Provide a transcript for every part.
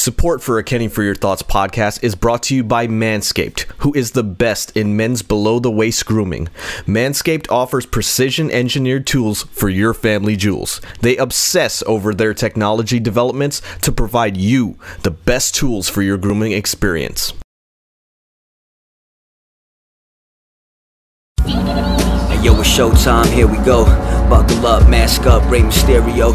Support for a for Your Thoughts podcast is brought to you by Manscaped, who is the best in men's below the waist grooming. Manscaped offers precision engineered tools for your family jewels. They obsess over their technology developments to provide you the best tools for your grooming experience. Yo, it's showtime, here we go. Buckle up, mask up, Rey Mysterio.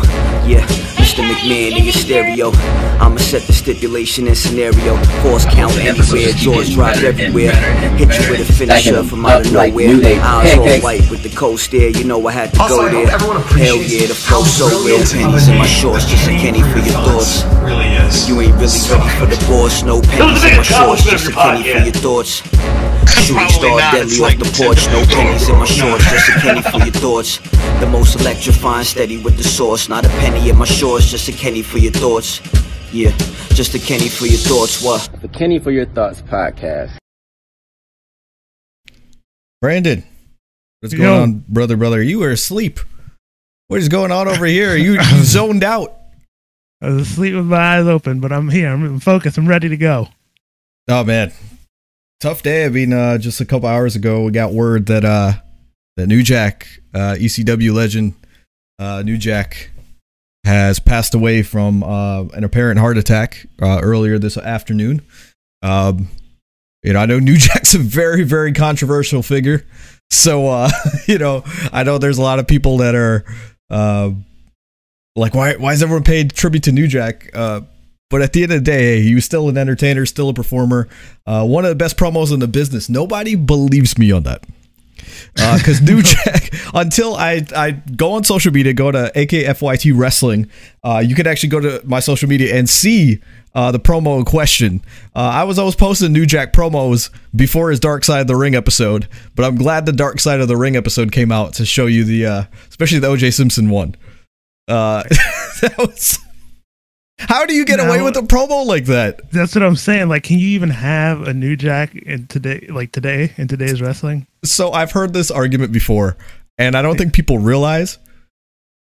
Yeah, Mr. McMahon in your stereo. I'ma set the stipulation and scenario. Force count anywhere, jaws drop everywhere. Hit you with a finisher from out of nowhere. Eyes all white with the cold stare, you know I had to go there. Hell yeah, the flow so real. Pennies in my shorts, just a Kenny for your thoughts. You ain't really ready for the boss, no pennies in my shorts, just a penny for your thoughts. Shooting star deadly off the the porch, no pennies in my shorts, just a penny for your thoughts. The most electrifying, steady with the sauce, not a penny in my shorts, just a Kenny for your thoughts. Yeah, just a Kenny for your thoughts. What? The Kenny for Your Thoughts podcast. Brandon, what's Yo. going on, brother? Brother, you were asleep. What is going on over here? You zoned out. I was asleep with my eyes open, but I'm here. I'm focused. I'm ready to go. Oh man, tough day. I mean, uh, just a couple hours ago, we got word that uh, that New Jack, uh, ECW legend, uh, New Jack, has passed away from uh, an apparent heart attack uh, earlier this afternoon. Um, you know, I know New Jack's a very, very controversial figure. So, uh, you know, I know there's a lot of people that are uh, like, why, why is everyone paying tribute to New Jack? Uh, but at the end of the day, he was still an entertainer, still a performer, uh, one of the best promos in the business. Nobody believes me on that. Because New Jack, until I, I go on social media, go to AKFYT Wrestling, uh, you can actually go to my social media and see uh, the promo in question. Uh, I was always posting New Jack promos before his Dark Side of the Ring episode, but I'm glad the Dark Side of the Ring episode came out to show you the, uh, especially the OJ Simpson one. Uh, that was. How do you get away with a promo like that? That's what I'm saying. Like, can you even have a New Jack in today, like today, in today's wrestling? So I've heard this argument before, and I don't think people realize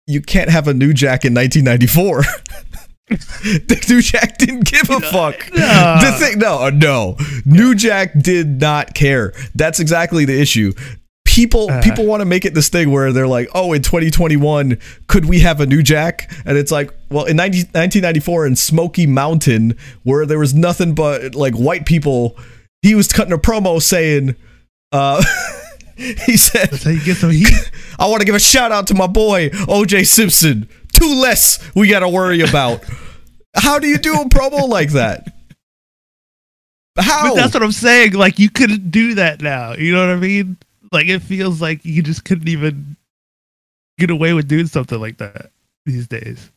you can't have a New Jack in 1994. the New Jack didn't give a fuck. no. The thing, no, uh, no, New Jack did not care. That's exactly the issue. People, Uh. people want to make it this thing where they're like, "Oh, in 2021, could we have a New Jack?" And it's like, well, in 90, 1994 in Smoky Mountain, where there was nothing but like white people, he was cutting a promo saying, uh, he said, That's how you get some heat. I want to give a shout out to my boy OJ Simpson. Two less we got to worry about. How do you do a promo like that? How? But that's what I'm saying. Like, you couldn't do that now. You know what I mean? Like, it feels like you just couldn't even get away with doing something like that these days.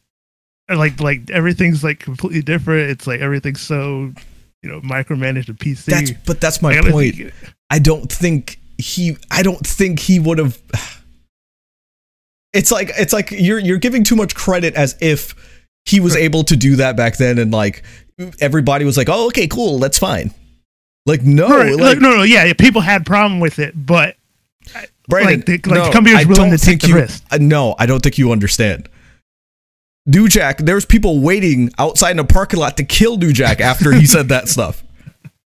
And like, like everything's like completely different. It's like everything's so, you know, micromanaged and PC. that's but that's my Like, point. think- I don't think he. I don't think he would have. It's like it's like you're you're giving too much credit as if he was able to do that back then, and like everybody was like, "Oh, okay, cool, that's fine." Like no, Right, like, no, no, yeah, people had problem with it, but Brandon, like, the, like no, the company was I willing to take think the you, risk. No, I don't think you understand. New Jack, there's people waiting outside in a parking lot to kill New Jack after he said that stuff.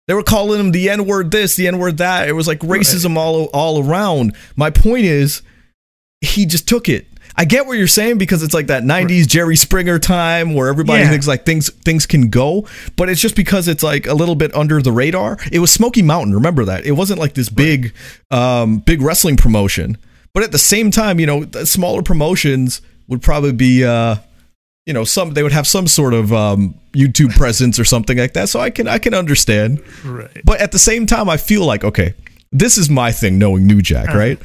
They were calling him the N word this, the N word that. It was like racism all all around. My point is, he just took it. I get what you're saying because it's like that '90s Jerry Springer time where everybody Yeah. thinks like things things can go, but it's just because it's like a little bit under the radar. It was Smoky Mountain, remember that? It wasn't like this big, um, big wrestling promotion. But at the same time, you know, the smaller promotions would probably be, uh, you know, some they would have some sort of um, YouTube presence or something like that. So I can I can understand. Right. But at the same time, I feel like okay, this is my thing. Knowing New Jack, right?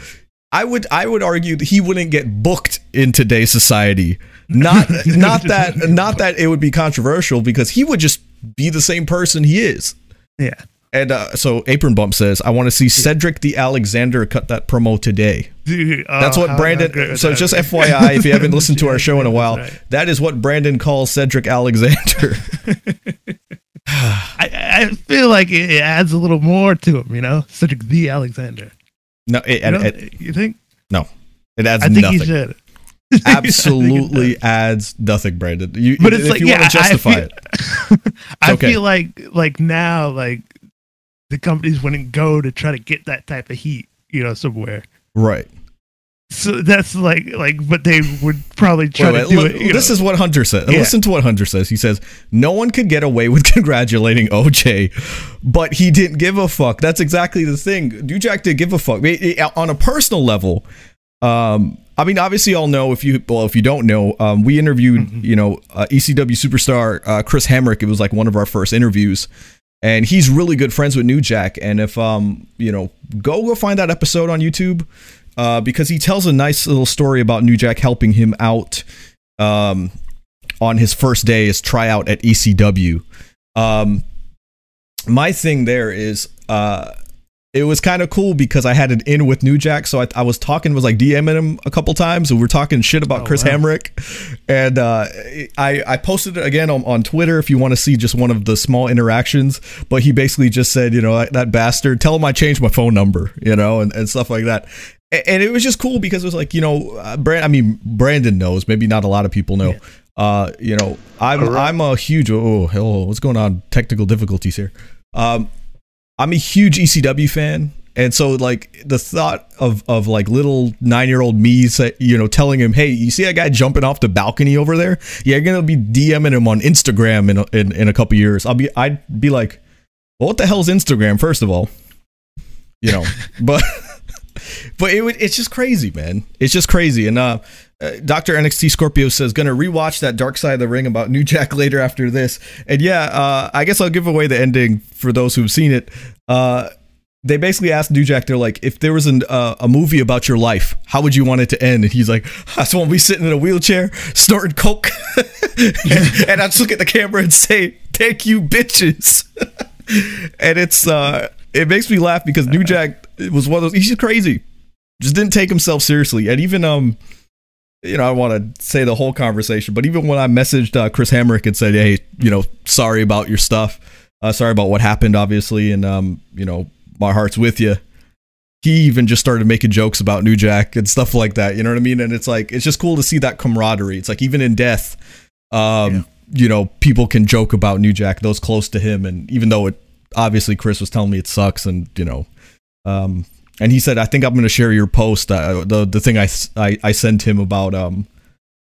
I would I would argue that he wouldn't get booked in today's society. Not not that not that it would be controversial because he would just be the same person he is. Yeah. And uh, so Apron Bump says, "I want to see Cedric the Alexander cut that promo today." Dude, oh, That's what Brandon. So that just. FYI, if you haven't listened to our show in a while, right. that is what Brandon calls Cedric Alexander. I, I feel like it adds a little more to him, you know? Cedric the Alexander. No, it, You, know? it, you think? no, it adds I think nothing. he should. absolutely adds nothing, Brandon. You, but it's if like you yeah, want to justify I feel, it. I okay. feel like like now like the companies wouldn't go to try to get that type of heat, you know, somewhere. Right. So that's like like, but they would probably try Wait, to do look, it. this know. is what Hunter says. Yeah. Listen to what Hunter says. He says, No one could get away with congratulating OJ, but he didn't give a fuck. That's exactly the thing. New Jack did give a fuck. I mean, it- on a personal level, um, I mean, obviously, y'all know if you well, if you don't know, um, we interviewed, you know, uh, ECW superstar uh, Chris Hamrick. It was like one of our first interviews, and he's really good friends with New Jack. And if um, you know, go go find that episode on YouTube, uh, because he tells a nice little story about New Jack helping him out, um, on his first day his tryout at ECW. Um, my thing there is, uh, it was kind of cool because I had an in with New Jack, so I, I was talking, was like DMing him a couple times, and we are talking shit about Oh, Chris wow. Hamrick, and uh, I I posted it again on, on Twitter if you want to see just one of the small interactions. But he basically just said, you know, that, that bastard, tell him I changed my phone number, you know, and, and stuff like that. A- And it was just cool because it was like, you know, uh, Brand. I mean, Brandon knows. Maybe not a lot of people know. Uh, you know, I'm I'm a huge. Oh, hello, what's going on? Technical difficulties here. Um, I'm a huge ECW fan, and so like the thought of of like little nine year old me, say, you know, telling him, "Hey, you see that guy jumping off the balcony over there? Yeah, you're gonna be DMing him on Instagram in a, in, in a couple years." I'll be I'd be like, "Well, what the hell's Instagram?" First of all, you know, but but it would it's just crazy, man. It's just crazy, and uh. Uh, Dr. NXT Scorpio says, gonna rewatch that Dark Side of the Ring about New Jack later after this. And yeah, uh, I guess I'll give away the ending for those who've seen it. Uh, they basically asked New Jack, they're like, if there was an, uh, a movie about your life, how would you want it to end? And he's like, I just want to be sitting in a wheelchair, snorting coke, and, and I'd just look at the camera and say, "Thank you, bitches." and it's uh, it makes me laugh because New Jack was one of those. He's just crazy, just didn't take himself seriously, and even um you know, I want to say the whole conversation, but even when I messaged uh, Chris Hamrick and said, "Hey, you know, sorry about your stuff, uh, sorry about what happened, obviously, and um, you know, my heart's with you," he even just started making jokes about New Jack and stuff like that. You know what I mean? And it's like it's just cool to see that camaraderie. It's like even in death, um, you know, people can joke about New Jack, those close to him, and even though it obviously Chris was telling me it sucks, and you know, um, and he said, "I think I'm going to share your post, uh, the the thing I I sent him about um,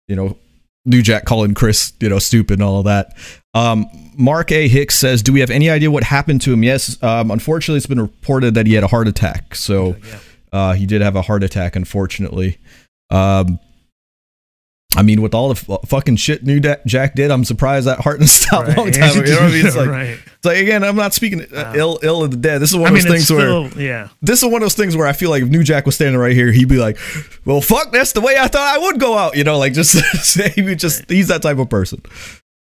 you know, New Jack calling Chris, you know, stupid and all of that." Um, Mark A Hicks says, "Do we have any idea what happened to him?" Yes, um, unfortunately, it's been reported that he had a heart attack. So uh, he did have a heart attack, unfortunately. Um, I mean, with all the f- fucking shit New Jack did, I'm surprised that heart didn't stop a long time ago. You know what I mean? It's like, right. it's like again, I'm not speaking uh, ill ill of the dead. This is one I of those it's things where still, yeah. this is one of those things where I feel like if New Jack was standing right here, he'd be like, "Well, fuck, that's the way I thought I would go out." You know, like just he would just he's that type of person.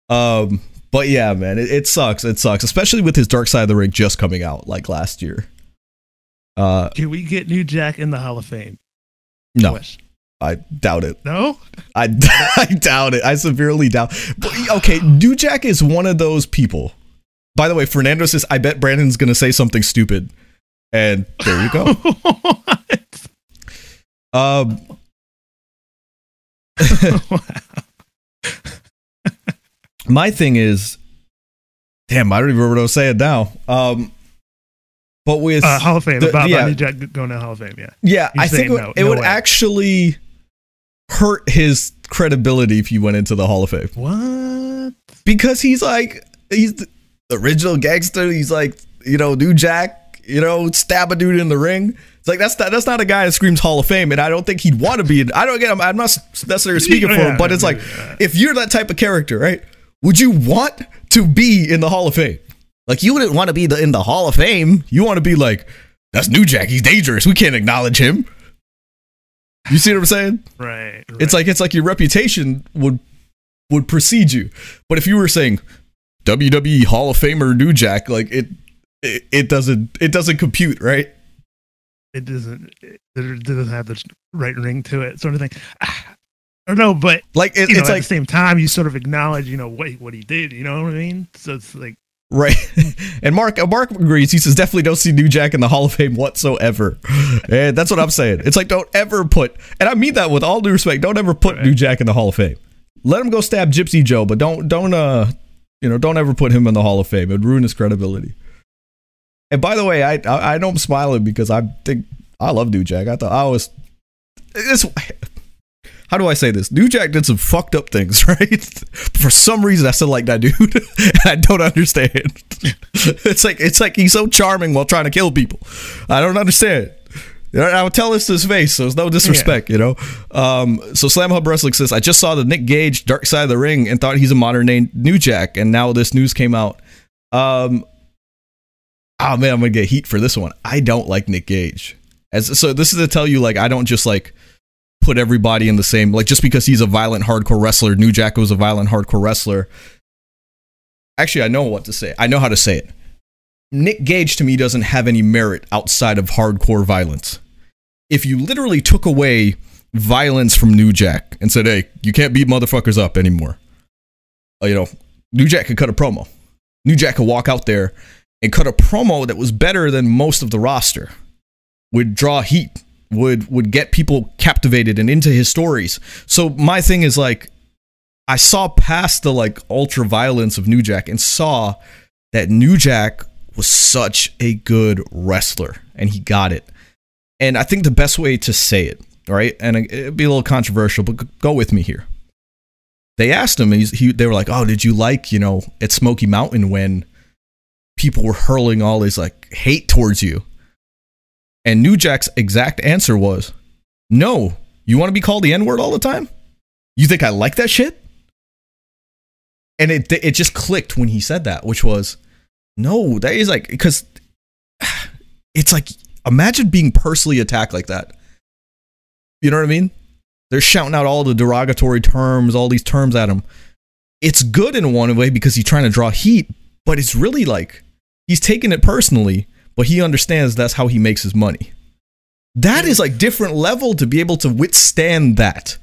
Um, but yeah, man, it, it sucks. It sucks, especially with his Dark Side of the Ring just coming out like last year. Uh, Can we get New Jack in the Hall of Fame? no, Question. I doubt it. No. I, I doubt it. I severely doubt. But, okay, New is one of those people. By the way, Fernando says, "I bet Brandon's gonna say something stupid," and there you go. Um, my thing is, damn, I don't even remember what I was saying now. Um, but with uh, Hall of Fame. the- about, yeah. Jack going to Hall of Fame. Yeah. yeah, I think it would, no- it no would way. actually hurt his credibility if he went into the Hall of Fame What? because he's like he's the original gangster. He's like you know New Jack, you know stab a dude in the ring. It's like that's not that's not a guy that screams Hall of Fame, and I don't think he'd want to be. In, I don't get. I'm, I'm not necessarily speaking for him, but it's like yeah. if you're that type of character, right? Would you want to be in the Hall of Fame? Like you wouldn't want to be the, in the Hall of Fame. You want to be like that's New Jack. He's dangerous. We can't acknowledge him. You see what I'm saying? Right. It's like it's like your reputation would would precede you. But if you were saying WWE Hall of Famer New Jack, like it it, it doesn't it doesn't compute, right? it doesn't. It doesn't have the right ring to it, sort of thing. Ah, I don't know, but Like it, you know, it's at like the same time, you sort of acknowledge, you know, what what he did. You know what I mean? So it's like Right, and Mark uh, Mark agrees. He says definitely don't see New Jack in the Hall of Fame whatsoever. And that's what I'm saying. It's like don't ever put, and I mean that with all due respect. Don't ever put New Jack in the Hall of Fame. Let him go stab Gypsy Joe, but don't don't uh you know don't ever put him in the Hall of Fame. It'd ruin his credibility. And by the way, I I, I know I'm smiling because I think I love New Jack. I thought I was this. How do I say this? New Jack did some fucked up things, right? For some reason, I still like that dude. I don't understand. it's like it's like he's so charming while trying to kill people. I don't understand. I would tell this to his face, so it's no disrespect, you know. Um, so Slam Hub Wrestling says, I just saw the Nick Gage Dark Side of the Ring and thought he's a modern day New Jack, and now this news came out. Um, oh man, I'm gonna get heat for this one. I don't like Nick Gage. As so, this is to tell you, like, I don't just like put everybody in the same like just because he's a violent hardcore wrestler. New Jack was a violent hardcore wrestler. Actually, I know what to say. I know how to say it. Nick Gage to me doesn't have any merit outside of hardcore violence. If you literally took away violence from New Jack and said, "Hey, you can't beat motherfuckers up anymore," uh, you know, New Jack could cut a promo. New Jack could walk out there and cut a promo that was better than most of the roster. Would draw heat would would get people captivated and into his stories. So my thing is like I saw past the like ultra violence of New Jack and saw that New Jack was such a good wrestler and he got it. And I think the best way to say it, right? And it'd be a little controversial, but go with me here. They asked him, he, they were like, "Oh, did you like, you know, at Smoky Mountain when people were hurling all this like hate towards you?" And New Jack's exact answer was, No. You want to be called the N word all the time? You think I like that shit? And it it just clicked when he said that, which was, no, that is like because it's like imagine being personally attacked like that. You know what I mean? They're shouting out all the derogatory terms, all these terms at him. It's good in one way because he's trying to draw heat, but it's really like he's taking it personally but he understands that's how he makes his money. That is like different level to be able to withstand that.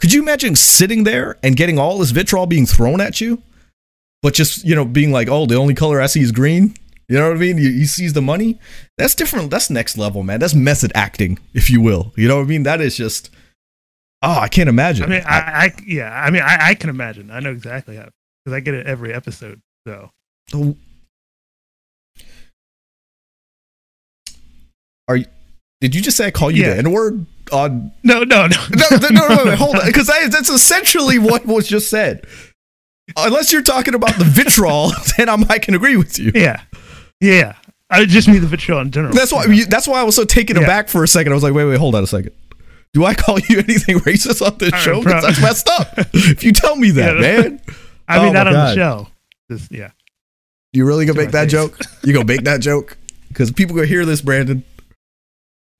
Could you imagine sitting there and getting all this vitriol being thrown at you, but just you know being like, oh, the only color I see is green. You know what I mean? He, he sees the money. That's different. That's next level, man. That's method acting, if you will. You know what I mean? That is just. Oh, I can't imagine. I mean, I, I yeah, I mean, I, I can imagine. I know exactly how because I get it every episode. So Are you? Did you just say I call you Yeah. the N word on? no, no, no, No, no, no, no, wait, hold on, because that's essentially what was just said. Unless you're talking about the vitriol, then I'm, I can agree with you. yeah, yeah. I just mean the vitriol in general. That's why. You, that's why I was so taken Yeah. aback for a second. I was like, wait, wait, hold on a second. Do I call you anything racist on this show? that's messed up. if you tell me that, Yeah. man, I mean, Oh not on God. the show. Just yeah. you really gonna To make that face. joke? You gonna make that joke? Because people gonna hear this, Brandon.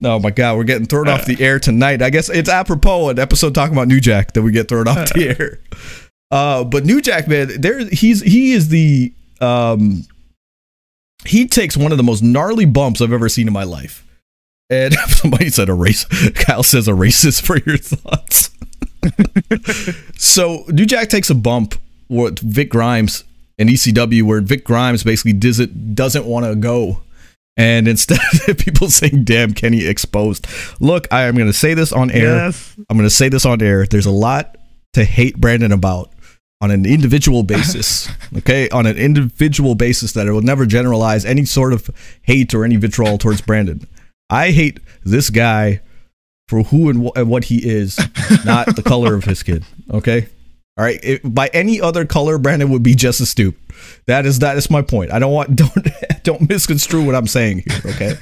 Oh my God, we're getting thrown off the air tonight. I guess it's apropos an episode talking about New Jack that we get thrown off the air. Uh, but New Jack, man, there he's he is the um he takes one of the most gnarly bumps I've ever seen in my life. And somebody said a race. Kyle says a racist for your thoughts. so New Jack takes a bump with Vic Grimes in ECW, where Vic Grimes basically doesn't doesn't want to go, and instead of people saying "Damn, Kenny exposed." Look, I am going to say this on air. Yes. I'm going to say this on air. There's a lot to hate Brandon about on an individual basis. okay, on an individual basis that I will never generalize any sort of hate or any vitriol towards Brandon. I hate this guy for who and, wh- and what he is, not the color of his skin. Okay. All right. If, by any other color, Brandon would be just as stupid. That is that is my point. I don't want don't don't misconstrue what I'm saying here. Okay.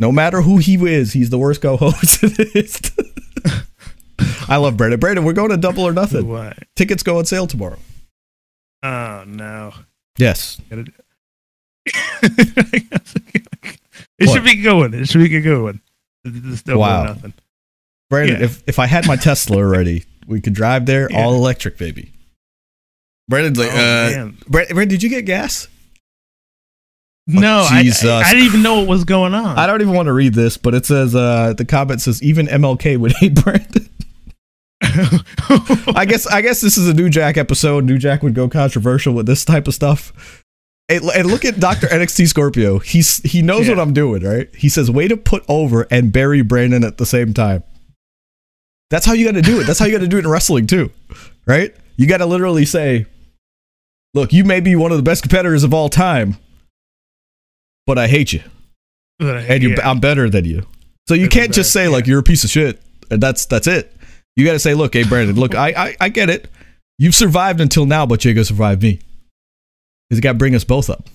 No matter who he is, he's the worst co-host. I love Brandon. Brandon, we're going to double or nothing. What? Tickets go on sale tomorrow. Oh no. Yes. It What? should be going. It should be a good one. This double or Wow. nothing. Brandon, Yeah. if, if I had my Tesla already, we could drive there Yeah. all electric, baby. Brandon's like, Oh, uh. Brandon, Brandon, did you get gas? No, I, Jesus. I, I didn't even know what was going on. I don't even want to read this, but it says, uh, the comment says, even MLK would hate Brandon. I guess, I guess this is a New Jack episode. New Jack would go controversial with this type of stuff. and, and look at Doctor NXT Scorpio. He's he knows Yeah. what I'm doing, right? He says, "Way to put over and bury Brandon at the same time." That's how you got to do it. That's how you got to do it in wrestling too, right? You got to literally say, "Look, you may be one of the best competitors of all time, but I hate you, and you're, I'm better than you." So you Better can't just than- say like you're a piece of shit, and that's that's it. You got to say, "Look, hey Brandon, look, I, I I get it. You've survived until now, but you're gonna survive me." Because you got to bring us both up.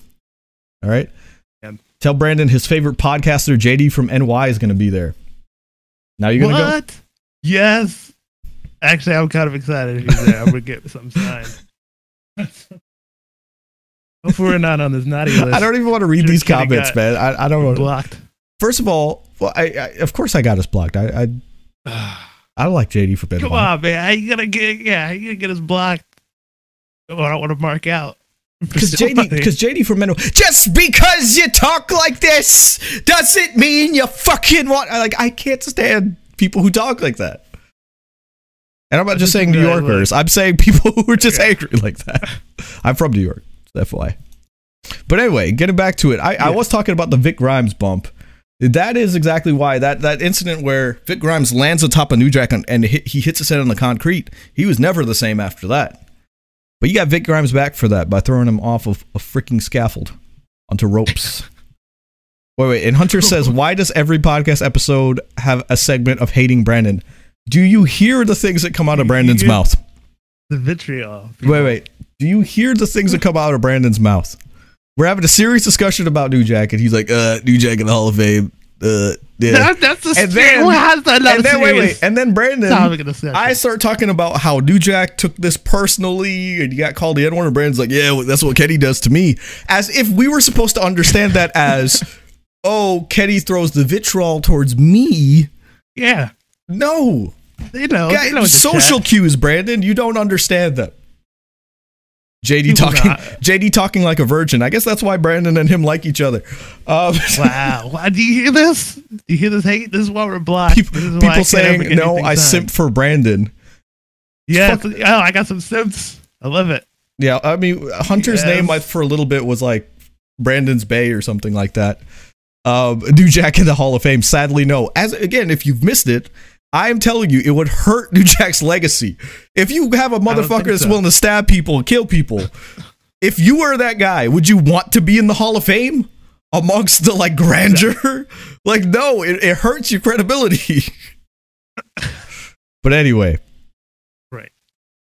All right. Yeah. Tell Brandon his favorite podcaster, JD from NY, is going to be there. Now you're going to go. Yes. Actually, I'm kind of excited if he's there. I'm gonna get some signed. Hopefully, we're not on this naughty list. I don't even want to read Should've- these comments, man. I, I don't know. blocked. First of all, well, I, I of course I got us blocked. I I, I don't like JD for. Come on, man. How you gonna get? Yeah, how you gonna get us blocked? Oh, I don't want to mark out. Because JD, because JD from NY, just because you talk like this doesn't mean you fucking want. Like I can't stand people who talk like that. And I'm not just saying New Yorkers. I'm saying people who are just angry like that. I'm from New York. That's why. But anyway, getting back to it, I, I was talking about the Vic Grimes bump. That is exactly why that that incident where Vic Grimes lands on top of New Jack and, and hit, he hits his head on the concrete. He was never the same after that. But you got Vic Grimes back for that by throwing him off of a freaking scaffold onto ropes. wait, wait. And Hunter says, why does every podcast episode have a segment of hating Brandon? Do you hear the things that come out of Brandon's mouth? the vitriol. Wait, wait. Do you hear the things that come out of Brandon's mouth? We're having a serious discussion about New Jack, and he's like, uh, New Jack in the Hall of Fame. Uh, yeah. That, that's a And then- well, how's that and then, wait, wait. And then Brandon, topic of discussion? I start talking about how New Jack took this personally and you got called the N word, and Brandon's like, yeah, well, that's what Kenny does to me. As if we were supposed to understand that as, oh, Kenny throws the vitriol towards me. yeah, No. You know. Guy- know social cues, Brandon. You don't understand them. JD talking, JD talking like a virgin. I guess that's why Brandon and him like each other. Um, Wow. Why, Do you hear this? Do you hear this hate? This is why we're blocked. people, This is why I people saying, no, I signed." simp for Brandon. Yeah. fuck- Oh, I got some simps. I love it. Yeah, I mean, Hunter's Yes. name for a little bit was like Brandon's Bay or something like that. Um, New Jack in the Hall of Fame. Sadly, no. As again, if you've missed it, I am telling you, it would hurt New Jack's legacy if you have a motherfucker that's so. willing to stab people and kill people. if you were that guy, would you want to be in the Hall of Fame amongst the like grandeur? like, no, it, it hurts your credibility. but anyway, Right.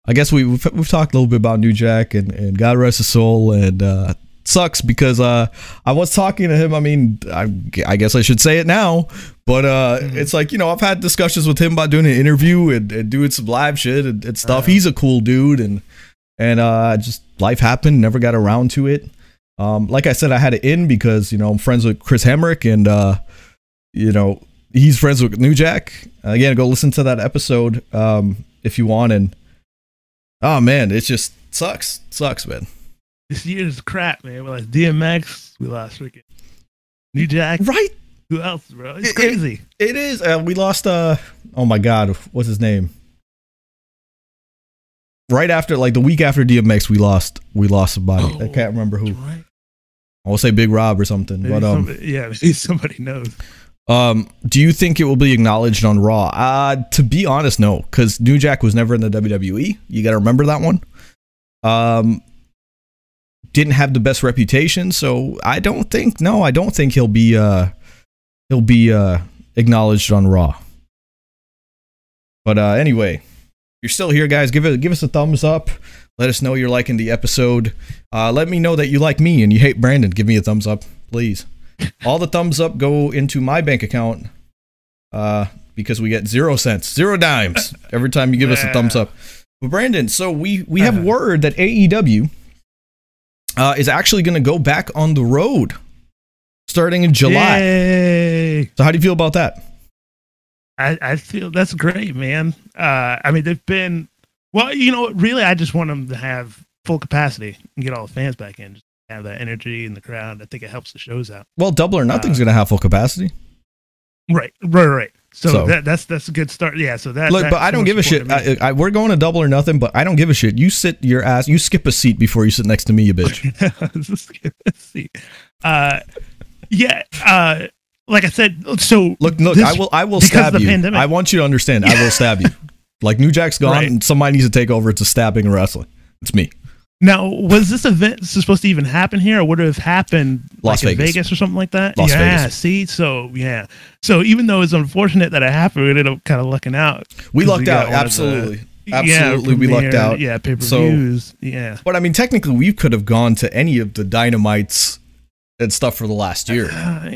I guess we, we've, we've talked a little bit about New Jack and, and God rest his soul and uh, sucks because uh, I was talking to him. I mean, I, I guess I should say it now, but uh, it's like you know I've had discussions with him about doing an interview and, and doing some live shit and, and stuff. He's a cool dude and and uh, just life happened, never got around to it. Um, like I said, I had it in because you know I'm friends with Chris Hamrick and uh, you know he's friends with New Jack. Again, go listen to that episode um, if you want and. Oh man, it just sucks. Sucks, man. This year is crap, man. We lost DMX. We lost freaking New Jack. Right? Who else, bro? It's It- it- crazy. It is. Uh, we lost. Uh, oh my God, what's his name? Right after, like the week after DMX, we lost. We lost somebody. I Oh, can't remember who. Right. I will say Big Rob or something. Maybe but um, somebody, yeah, somebody knows. um, do you think it will be acknowledged on Raw? Uh, to be honest, no, because New Jack was never in the WWE. You got to remember that one. Um, didn't have the best reputation, so I don't think. No, I don't think he'll be. Uh, he'll be uh acknowledged on Raw. But uh, anyway, you're still here, guys. Give it give us a thumbs up. Let us know you're liking the episode. Uh, let me know that you like me and you hate Brandon. Give me a thumbs up, please. All the thumbs up go into my bank account uh, because we get zero cents, zero dimes every time you give us a thumbs up. But Brandon, so we we have Uh-huh. word that AEW uh, is actually going to go back on the road starting in July. Yay. So how do you feel about that? I, I feel that's great, man. Uh, I mean, they've been well. You know, really, I just want them to have full capacity and get all the fans back in. Just have that energy in the crowd. I think it helps the shows out. Well, Double or Nothing's Uh, going to have full capacity. Right, right, right. So, So- that, that's that's a good start. Yeah. So that. Look, that but I don't give a shit. I, I, we're going to double or nothing, but I don't give a shit. You sit your ass. You skip a seat before you sit next to me, you bitch. Let's see. Uh, yeah. Uh, like I said, so Look, look. this- I will. I will stab you. pandemic- I want you to understand. I will stab you. Like New Jack's gone, Right. and somebody needs to take over. It's a stabbing and wrestling. It's me. Now, was this event supposed to even happen here, or would it have happened Las like in Vegas. Vegas or something like that? Las yeah. Vegas. See, so yeah, so even though it's unfortunate that it happened, we ended up kind of lucking out. We lucked got out. of the- Absolutely. yeah, Absolutely, we lucked out. Yeah, pay per So- views. yeah. But I mean, technically, we could have gone to any of the dynamites and stuff for the last year. Uh,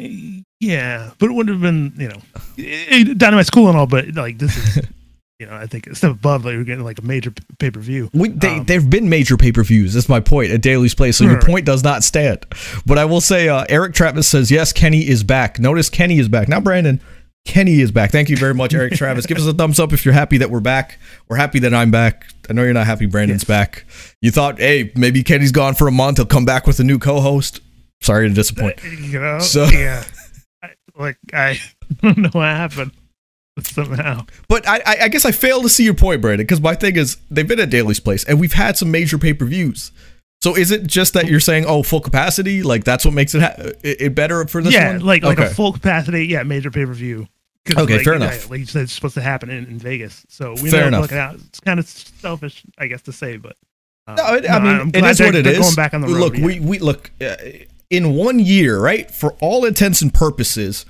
yeah, but it would have been, you know, Dynamite's cool and all, but like this is, you know, I think step above. Like we're getting like a major pay per view. They, Um, there've been major pay per views. That's my point at Daily's Place. So your point does not stand. But I will say, uh, Eric Travis says yes. Kenny is back. Notice Kenny is back. Now, Brandon, Kenny is back. Thank you very much, Eric Travis. Give us a thumbs up if you're happy that we're back. We're happy that I'm back. I know you're not happy Brandon's Yes. back. You thought, hey, maybe Kenny's gone for a month. He'll come back with a new co-host. Sorry to disappoint. You know, So- yeah, I, like I don't know what happened somehow. But I, I, I guess I fail to see your point, Brandon, because my thing is they've been at Daily's Place and we've had some major pay per views. So is it just that you're saying, oh, full capacity? Like that's what makes it ha- it, better for this yeah, one? like like a full capacity, yeah, major pay per view. Okay, like, fair enough. Like you said, it's supposed to happen in, in Vegas, so we Fair enough. looking out. It's kind of selfish, I guess, to say, but uh, No, it, I no, mean, I'm it is what it. Going back on the road. look, yeah. we we look uh, in one year, right? For all intents and purposes,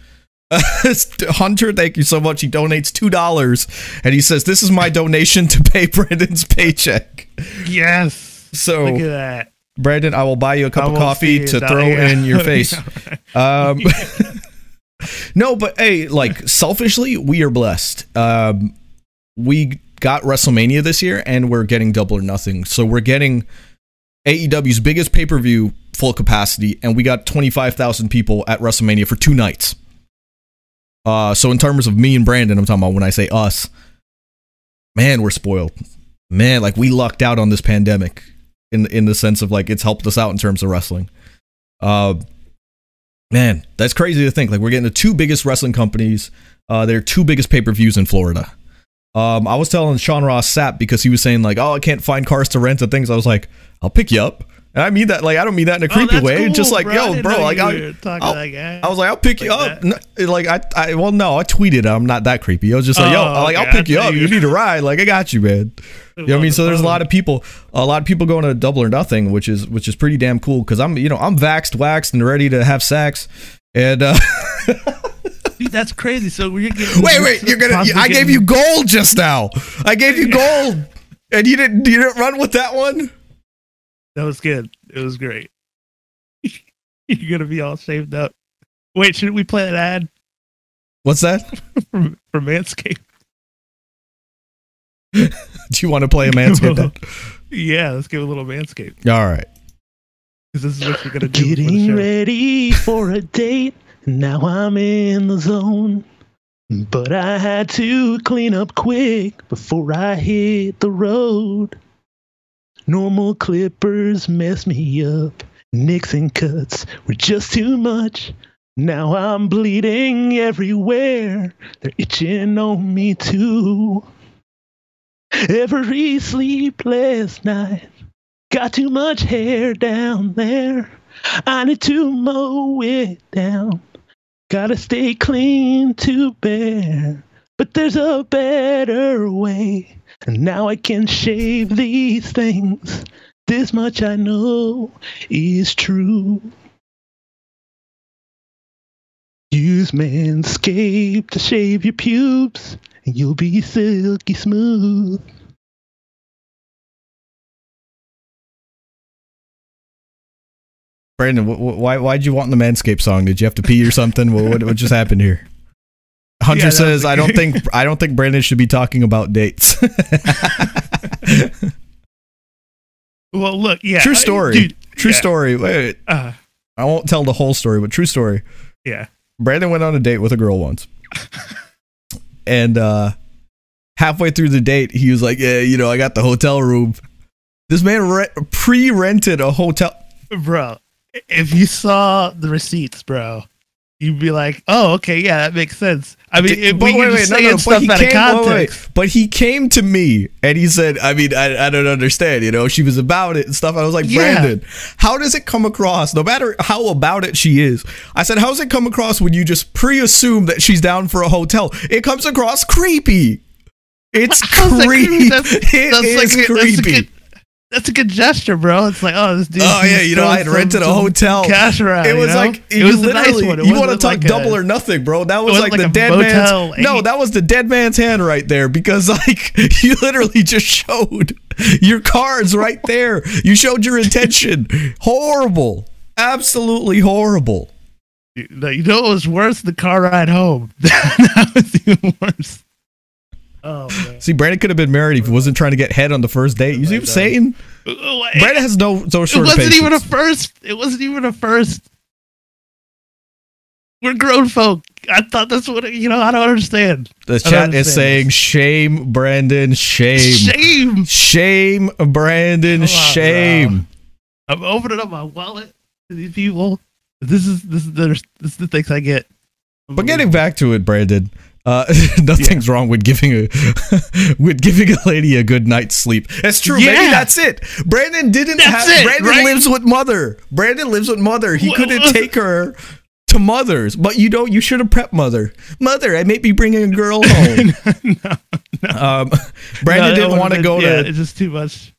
Hunter, thank you so much. He donates two dollars, and he says, "This is my donation to pay Brandon's paycheck." yes, So, look at that. Brandon, I will buy you a cup I of coffee to throw yeah. in your face. Yeah. Um, no, but hey, like selfishly, we are blessed. Um, we got WrestleMania this year, and we're getting Double or Nothing. So we're getting AEW's biggest pay per view full capacity, and we got twenty five thousand people at WrestleMania for two nights. Uh, so in terms of me and Brandon, I'm talking about when I say us. Man, we're spoiled. Man, like we lucked out on this pandemic in in the sense of like it's helped us out in terms of wrestling. Uh, man, that's crazy to think. Like we're getting the two biggest wrestling companies. Uh, their two biggest pay per views in Florida. Um, I was telling Sean Ross Sapp because he was saying like, "Oh, I can't find cars to rent and things." I was like, "I'll pick you up," and I mean that like I don't mean that in a Oh, creepy that's way. cool, just like, bro. Yo, bro, like I, like. I was like, I'll pick you up. No, like I, I, well, no, I tweeted. I'm not that creepy. I was just like, yo, Oh, like. I'll pick I you up. you- need a ride. Like I got you, man. You know what I mean? So there's a lot of people, a lot of people going to double or nothing, which is which is pretty damn cool. Because I'm, you know, I'm vaxxed, waxed, and ready to have sex. And uh, Dude, that's crazy. So we're getting wait, wait, you're gonna? I gave getting- you gold just now. I gave you gold, and you didn't. You didn't run with that one. That was good. It was great. You're gonna be all shaved up. Wait, should we play an ad What's that? for, from Manscaped? Do you want to play a manscaped? Yeah, let's give a little Manscaped All right. because this is what you're gonna do. Getting show. ready for a date. Now I'm in the zone. But I had to clean up quick before I hit the road. Normal clippers mess me up. Nixon cuts were just too much. Now I'm bleeding everywhere. They're itching on me too. Every sleepless night. Got too much hair down there. I need to mow it down. Gotta stay clean to bear. But there's a better way. And now I can shave these things. This much I know is true. Use Manscaped to shave your pubes, and you'll be silky smooth. Brandon, wh- wh- why why'd you want the Manscaped song? Did you have to pee or something? what, what what just happened here? Hunter Yeah, says, "I don't think I don't think Brandon should be talking about dates." Well, look, yeah, true I- story. dude. true yeah, story. Wait, wait, Uh, I won't tell the whole story, but true story. yeah. Brandon went on a date with a girl once, and uh, halfway through the date, he was like, "Yeah, you know, I got the hotel room." This man re- pre-rented a hotel. bro. If you saw the receipts, bro, you'd be like, "Oh, okay, yeah, that makes sense." I mean, But wait, wait, no, no, but he came, wait, wait, but he came to me and he said, I mean, I, I don't understand, you know, she was about it and stuff. I was like, Yeah. Brandon, how does it come across, no matter how about it she is? I said, how does it come across when you just pre-assume that she's down for a hotel? It comes across creepy. It's creepy. That's- It like- creepy. That's a good gesture, bro. It's like, oh, this dude. Oh yeah, you know, I had rented a hotel. Cash around. It you was know? like it you was literally. nice. It you want to talk like double a- or nothing, bro? That was like, like the dead man's. No, that was the dead man's hand right there because like you literally just showed your cards right there. You showed your intention. horrible, absolutely horrible. You know you know was worse? The car ride home. that was even worse. Oh man. See, Brandon could have been married if he wasn't trying to get head on the first date. You see what I'm saying? Brandon has no no it short of wasn't even a first. It wasn't even a first. We're grown folk. I thought that's what you know. I don't understand. The I don't chat is understand saying, "Shame, Brandon, shame, Shame. shame, Brandon, Come on, shame." I'm opening up my wallet to these people. This is this is the this is the things I get. But getting back to it, Brandon, uh, nothing's wrong with giving a with giving a lady a good night's sleep. That's true. Maybe that's it. Brandon didn't That's have. it, Brandon right? lives with mother. Brandon lives with mother. He couldn't take her to mother's. But you don't. You should have prepped mother. Mother, I may be bringing a girl home. No. Um, Brandon didn't want to go Yeah, to. it's just too much.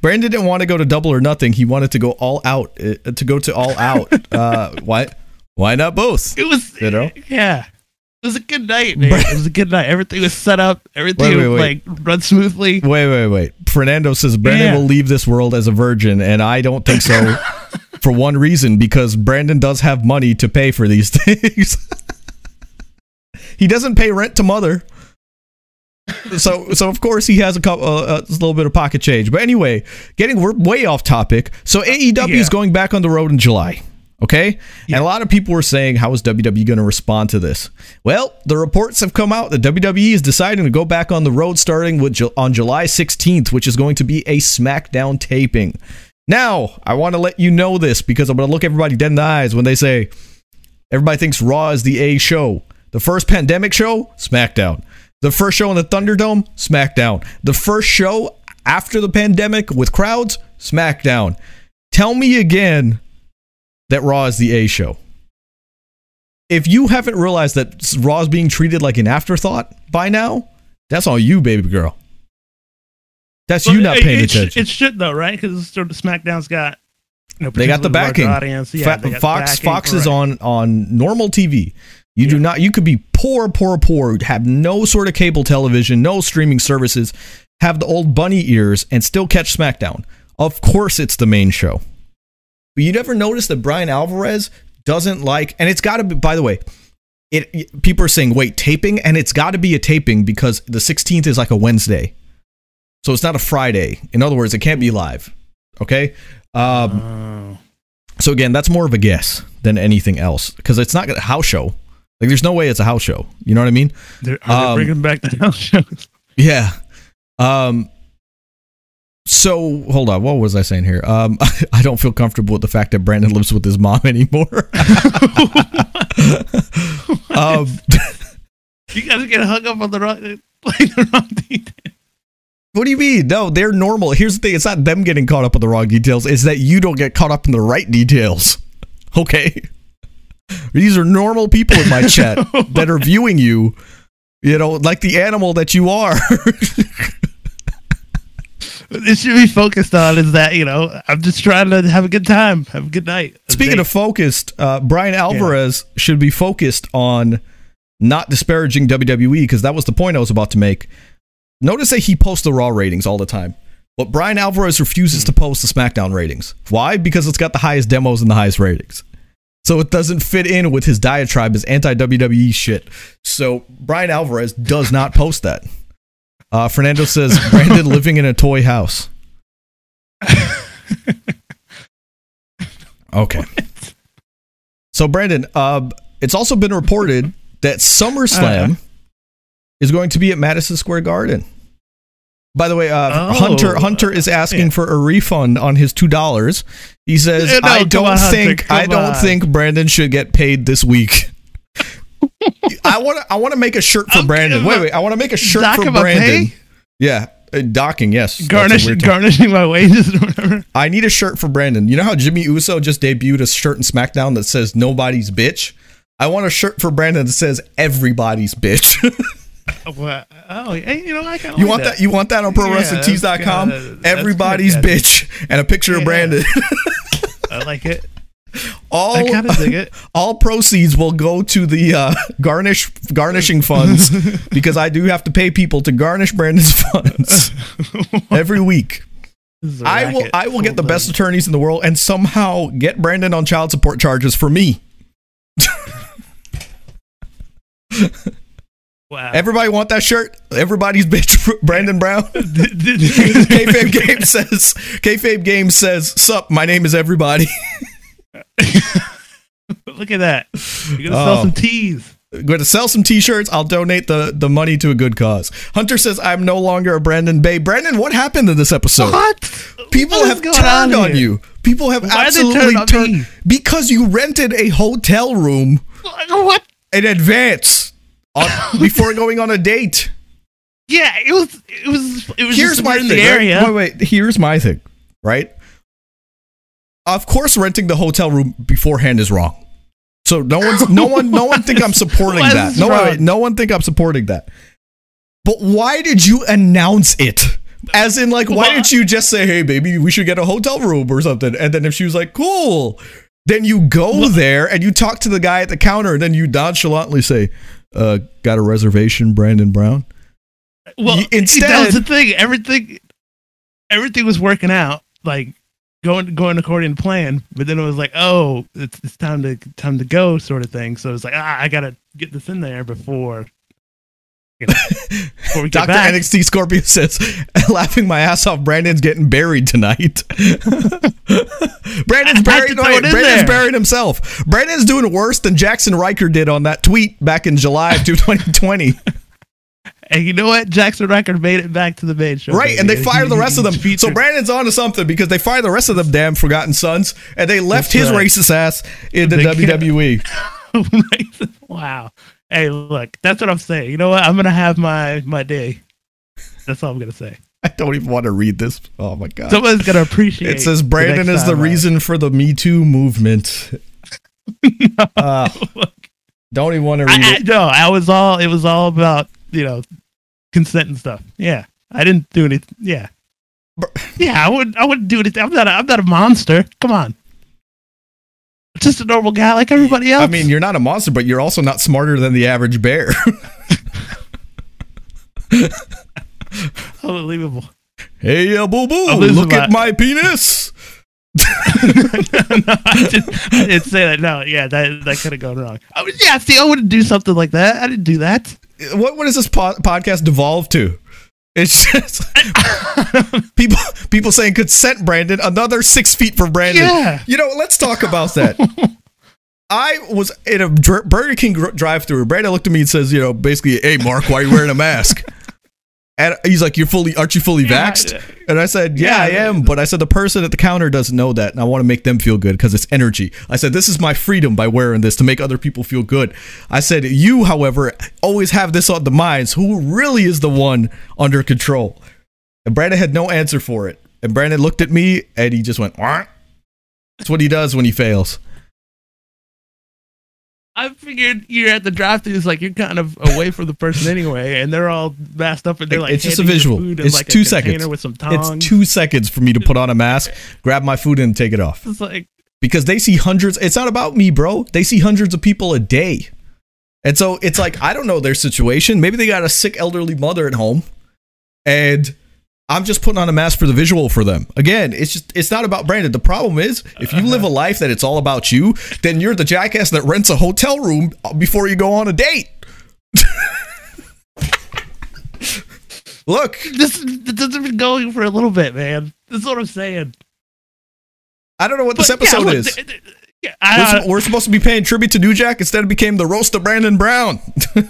Brandon didn't want to go to double or nothing. He wanted to go all out. Uh, to go to all out. uh, why? Why not both? It was You know? Yeah. It was a good night, man. It was a good night. Everything was set up. Everything Wait, wait, wait. like run smoothly. Wait, wait, wait. Fernando says Brandon Yeah. will leave this world as a virgin, and I don't think so. for one reason, because Brandon does have money to pay for these things. he doesn't pay rent to mother, so so of course he has a couple, uh, a little bit of pocket change. But anyway, getting we're way off topic. So AEW is Yeah. going back on the road in July. Okay, and a lot of people were saying, "How is WWE going to respond to this?" Well, the reports have come out that WWE is deciding to go back on the road starting with on July 16th, which is going to be a SmackDown taping. Now, I want to let you know this because I'm going to look everybody dead in the eyes when they say everybody thinks Raw is the A show. The first pandemic show, SmackDown. The first show in the Thunderdome, SmackDown. The first show after the pandemic with crowds, SmackDown. Tell me again that Raw is the A show. If you haven't realized that Raw is being treated like an afterthought by now, that's on you, baby girl. That's you not paying it, attention. It should though, right? Because SmackDown's got you know, They got the potentially a larger backing. Audience. Yeah, Fa- got Fox backing, Fox is right. on on normal TV. You do not. You could be poor, poor, poor. Have no sort of cable television, no streaming services. Have the old bunny ears and still catch SmackDown. Of course, it's the main show. But you never notice that Bryan Alvarez doesn't like, and it's got to be. By the way, it people are saying wait taping, and it's got to be a taping because the 16th is like a Wednesday, so it's not a Friday. In other words, it can't be live. Okay. Um, Oh. so again, that's more of a guess than anything else because it's not a house show. Like, there's no way it's a house show. You know what I mean? They're, are Um, they bringing back the house shows? Yeah. Um. So hold on. What was I saying here? Um. I don't feel comfortable with the fact that Brandon lives with his mom anymore. um. You guys get hung up on the wrong, like the wrong detail. What do you mean? No, they're normal. Here's the thing: it's not them getting caught up in the wrong details. It's that you don't get caught up in the right details. Okay. These are normal people in my chat that are viewing you. You know, like the animal that you are. It should be focused on is that you know I'm just trying to have a good time, have a good night. Speaking of focused, uh, Bryan Alvarez should be focused on not disparaging WWE because that was the point I was about to make. Notice that he posts the Raw ratings all the time, but Bryan Alvarez refuses to post the SmackDown ratings. Why? Because it's got the highest demos and the highest ratings. So it doesn't fit in with his diatribe, his anti WWE shit. So Bryan Alvarez does not post that. Uh, Fernando says Brandon living in a toy house. Okay. So Brandon, uh, it's also been reported that SummerSlam Uh-huh. is going to be at Madison Square Garden. By the way, uh, Oh. Hunter Hunter is asking Yeah. for a refund on his two dollars. He says, no, "I don't on, Hunter, think I don't on." think Brandon should get paid this week." I want to I want to make a shirt for Okay, Brandon. Wait, wait, I want to make a shirt for Brandon. pay? Yeah, uh, docking. Yes, Garnish, garnishing my wages or whatever. I need a shirt for Brandon. You know how Jimmy Uso just debuted a shirt in SmackDown that says "Nobody's bitch." I want a shirt for Brandon that says "Everybody's bitch." What? Oh, hey, you know, I kind of you want that? You want that on Yeah, that's ProWrestlingTees.com? that's Everybody's bitch and a picture of Yeah. Brandon. I like it. all I kind of dig it. all proceeds will go to the uh, garnish garnishing funds because I do have to pay people to garnish Brandon's funds every week. This is a I will. I will get the best attorneys in the world and somehow get Brandon on child support charges for me. Wow. Everybody want that shirt? Everybody's bitch Brandon Brown. Kayfabe Game says Kayfabe Game says, Sup, my name is everybody. Look at that. You're gonna sell Oh. some teas. going to sell some t-shirts. I'll donate the, the money to a good cause. Hunter says I'm no longer a Brandon Bay. Brandon, what happened in this episode? What? People What have turned on, here? you. People have Why absolutely turned turned because you rented a hotel room What? in advance on, before going on a date. Yeah, it was. It was. It was. Here's just my in thing. right? area. Wait, wait. Here's my thing. Right. Of course, renting the hotel room beforehand is wrong. So no one's no one no one think I'm supporting that. No, wrong? wait, no one think I'm supporting that. But why did you announce it? As in, like, why didn't you just say, "Hey, baby, we should get a hotel room or something"? And then if she was like, "Cool," then you go there and you talk to the guy at the counter, and then you nonchalantly say, "Uh, got a reservation, Brandon Brown." Well, Y- that was the thing. Everything, everything was working out, like going going according to plan. But then it was like, oh, it's it's time to time to go, sort of thing. So it's like, ah, I gotta get this in there before. You know, before Dr. back. NXT Scorpio says, laughing my ass off, Brandon's getting buried tonight. Brandon's buried. to No, throw wait, it in Brandon's there. buried himself. Brandon's doing worse than Jaxson Ryker did on that tweet back in July of 2020. And you know what? Jaxson Ryker made it back to the main show. right, and they fired the rest of them. So. Brandon's on to something because they fired the rest of them damn Forgotten Sons, and they left That's his right. racist ass in the They WWE. wow. Hey, look, that's what I'm saying. You know what? I'm gonna have my my day. That's all I'm gonna say. I don't even want to read this. Oh my god. Someone's gonna appreciate. It says the Brandon next is the time, reason for the Me Too movement. Uh, don't even want to read I, I, it. no, I was all. It was all about you know consent and stuff. Yeah, I didn't do anything. Yeah, yeah, I wouldn't. I wouldn't do anything. I'm not. A, I'm not a monster. Come on. Just a normal guy like everybody else. I mean, you're not a monster, but you're also not smarter than the average bear. unbelievable. hey, uh, boo boo, look at my- penis. no, I, didn't, I didn't say that. No, yeah, that that could have gone wrong. I was, yeah, see, I wouldn't do something like that. I didn't do that. What what does this po- podcast devolve to? It's just people people saying consent, Brandon. Another six feet for Brandon. Yeah. You know, let's talk about that. I was in a Burger King drive-through. Brandon looked at me and says, "You know, basically, hey, Mark, why are you wearing a mask?" And he's like, "You're fully, aren't you fully Yeah, vaxxed?" And I said, "Yeah, I am." But I said the person at the counter doesn't know that, and I want to make them feel good because it's energy. I said, "This is my freedom by wearing this to make other people feel good." I said, "You, however, always have this on the minds. Who really is the one under control?" And Brandon had no answer for it. And Brandon looked at me and he just went, "Wah." That's what he does when he fails. I figured you're at the drive-thru. It's like you're kind of away from the person anyway, and they're all masked up, and they're like It's just a visual. It's like, two seconds. with some. It's two seconds for me to put on a mask, grab my food, and take it off. It's like because they see hundreds. It's not about me, bro. They see hundreds of people a day. And so it's like, I don't know their situation. Maybe they got a sick elderly mother at home. And I'm just putting on a mask for the visual for them. Again, it's just, it's not about Brandon. The problem is, if you live a life that it's all about you, then you're the jackass that rents a hotel room before you go on a date. Look, this. This has been going for a little bit, man. That's what I'm saying. I don't know what this But, yeah, episode look, is. th- th- yeah, We're, sup- uh, we're supposed to be paying tribute to New Jack. Instead, it became the roast of Brandon Brown.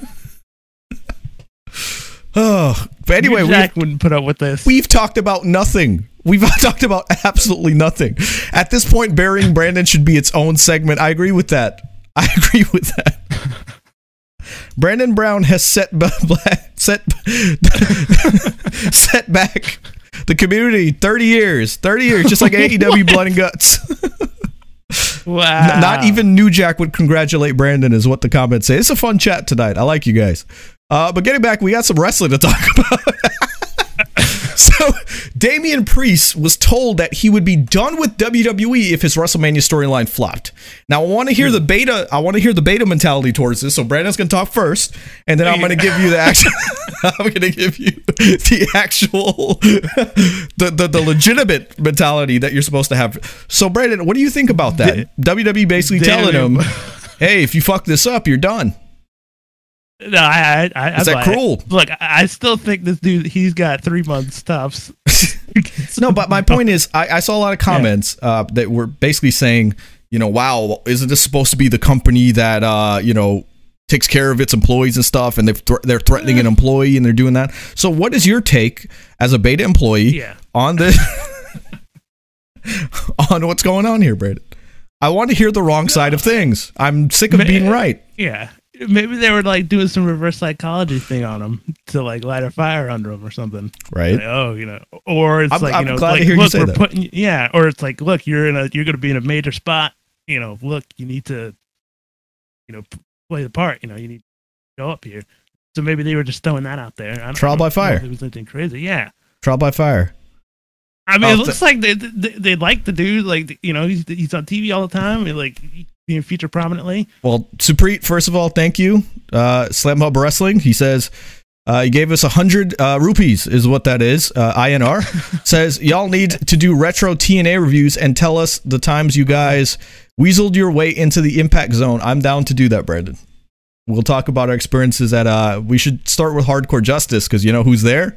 oh, But anyway, we Jack wouldn't put up with this. We've talked about nothing. We've talked about absolutely nothing. At this point, burying Brandon should be its own segment. I agree with that. I agree with that. Brandon Brown has set b- set set back the community 30 years, 30 years, just like AEW Blood and Guts. wow. Not even New Jack would congratulate Brandon, is what the comments say. It's a fun chat tonight. I like you guys. Uh, but getting back, we got some wrestling to talk about. so, Damian Priest was told that he would be done with WWE if his WrestleMania storyline flopped. Now, I want to hear the beta. I want to hear the beta mentality towards this. So, Brandon's going to talk first, and then I'm going to give you the actual. I'm going to give you the actual, the, the the legitimate mentality that you're supposed to have. So, Brandon, what do you think about that? WWE basically telling him, "Hey, if you fuck this up, you're done." No, I, I, I Is that like- cruel? Look, I still think this dude. He's got three months tops. No, but my point is, I, I saw a lot of comments uh, that were basically saying, you know, wow, isn't this supposed to be the company that, uh, you know, takes care of its employees and stuff, and they've they're threatening an employee and they're doing that. So, what is your take as a beta employee Yeah. on the on what's going on here, Brandon? I want to hear the wrong side of things. I'm sick of being right. Yeah. Maybe they were like doing some reverse psychology thing on him to like light a fire under him or something. Right? Like, oh, you know, or it's I'm- like I'm you know, like you look, we're that. putting yeah, or it's like look, you're in a you're going to be in a major spot. You know, look, you need to, you know, play the part. You know, you need to go up here. So maybe they were just throwing that out there. I don't Trial by fire. It was anything crazy. Yeah. Trial by fire. I mean, Oh, it th- looks like they, they they like the dude. Like you know, he's he's on TV all the time. and, Like being featured prominently. Well, Supreet, first of all, thank you. Uh, Slam Hub Wrestling, he says, uh, he gave us a hundred uh, rupees, is what that is. Uh, INR says y'all need to do retro TNA reviews and tell us the times you guys weaseled your way into the impact zone. I'm down to do that, Brandon. We'll talk about our experiences at. Uh, we should start with Hardcore Justice because you know who's there?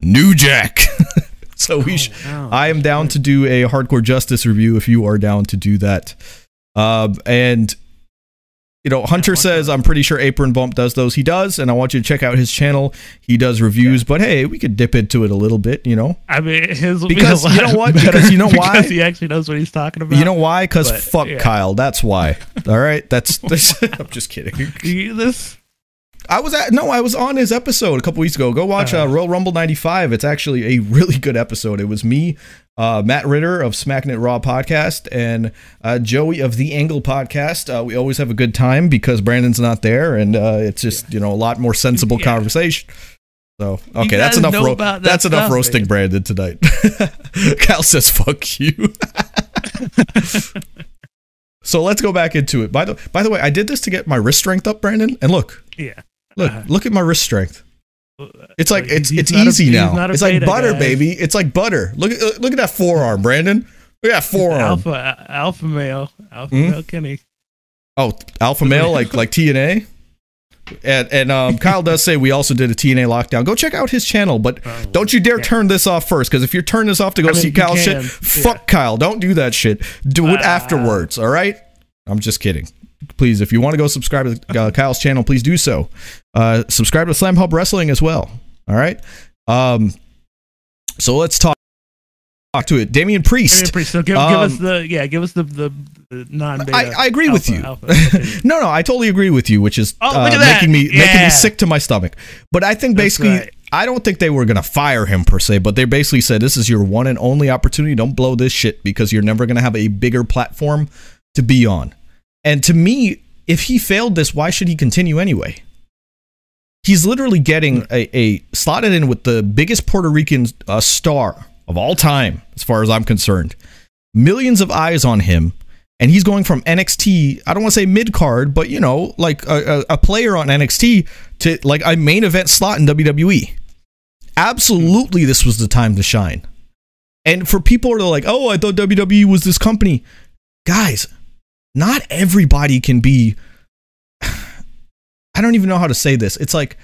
New Jack. so we. sh- Wow. I am down to do a hardcore justice review if you are down to do that. Um, and you know, Hunter says? I'm pretty sure Apron Bump does those. He does, and I want you to check out his channel. He does reviews, but hey, we could dip into it a little bit. You know, I mean, his Because be you know what? Because you know why? Because he actually knows what he's talking about. you know why? Because fuck yeah. Kyle. That's why. All right, that's. that's I'm just kidding. This. I was at no, I was on his episode a couple weeks ago. Go watch uh, Uh. Royal Rumble '95. It's actually a really good episode. It was me, uh, Matt Ritter of Smacking It Raw podcast, and uh, Joey of the Angle podcast. Uh, we always have a good time because Brandon's not there, and uh, it's just you know a lot more sensible Yeah. conversation. So okay, that's enough. Ro- that that's enough roasting man. Brandon tonight. Cal says, "Fuck you." so let's go back into it. By the by the way, I did this to get my wrist strength up, Brandon, and look. Yeah. Look, Uh, look at my wrist strength. It's like it's he's it's not a- easy now. It's like butter, guys. baby. It's like butter. Look at uh, look at that forearm, Brandon. Look at that forearm. Alpha, alpha male, alpha Hmm? male Kenny. Oh, alpha male like like TNA. And and um, Kyle does say we also did a TNA lockdown. Go check out his channel, but Oh, don't you dare yeah. turn this off first, because if you turn this off to go I mean, see you Kyle's shit, can, fuck yeah. Kyle. Don't do that shit. Do it Ah. afterwards. All right. I'm just kidding. Please, if you want to go subscribe to uh, Kyle's channel, please do so. Uh, subscribe to Slam Hub Wrestling as well. All right. Um. So let's talk talk to it. Damian Priest. Kenny Priest. So give, give us Um, the yeah, give us the the, the non-beta. I, I agree with you. alpha no, no, I totally agree with you, which is Oh, uh, look at that. making me making me sick to my stomach. But I think That's basically, right. I don't think they were gonna fire him per se, but they basically said this is your one and only opportunity. Don't blow this shit because you're never gonna have a bigger platform to be on. And to me, if he failed this, why should he continue anyway? He's literally getting a, a slotted in with the biggest Puerto Rican uh, star of all time, as far as I'm concerned. Millions of eyes on him, and he's going from NXT. I don't want to say mid card, but you know, like a, a, player on NXT to like a main event slot in WWE. Absolutely, this was the time to shine. And for people who are like, "Oh, I thought WWE was this company," guys, not everybody can be. I don't even know how to say this. It's like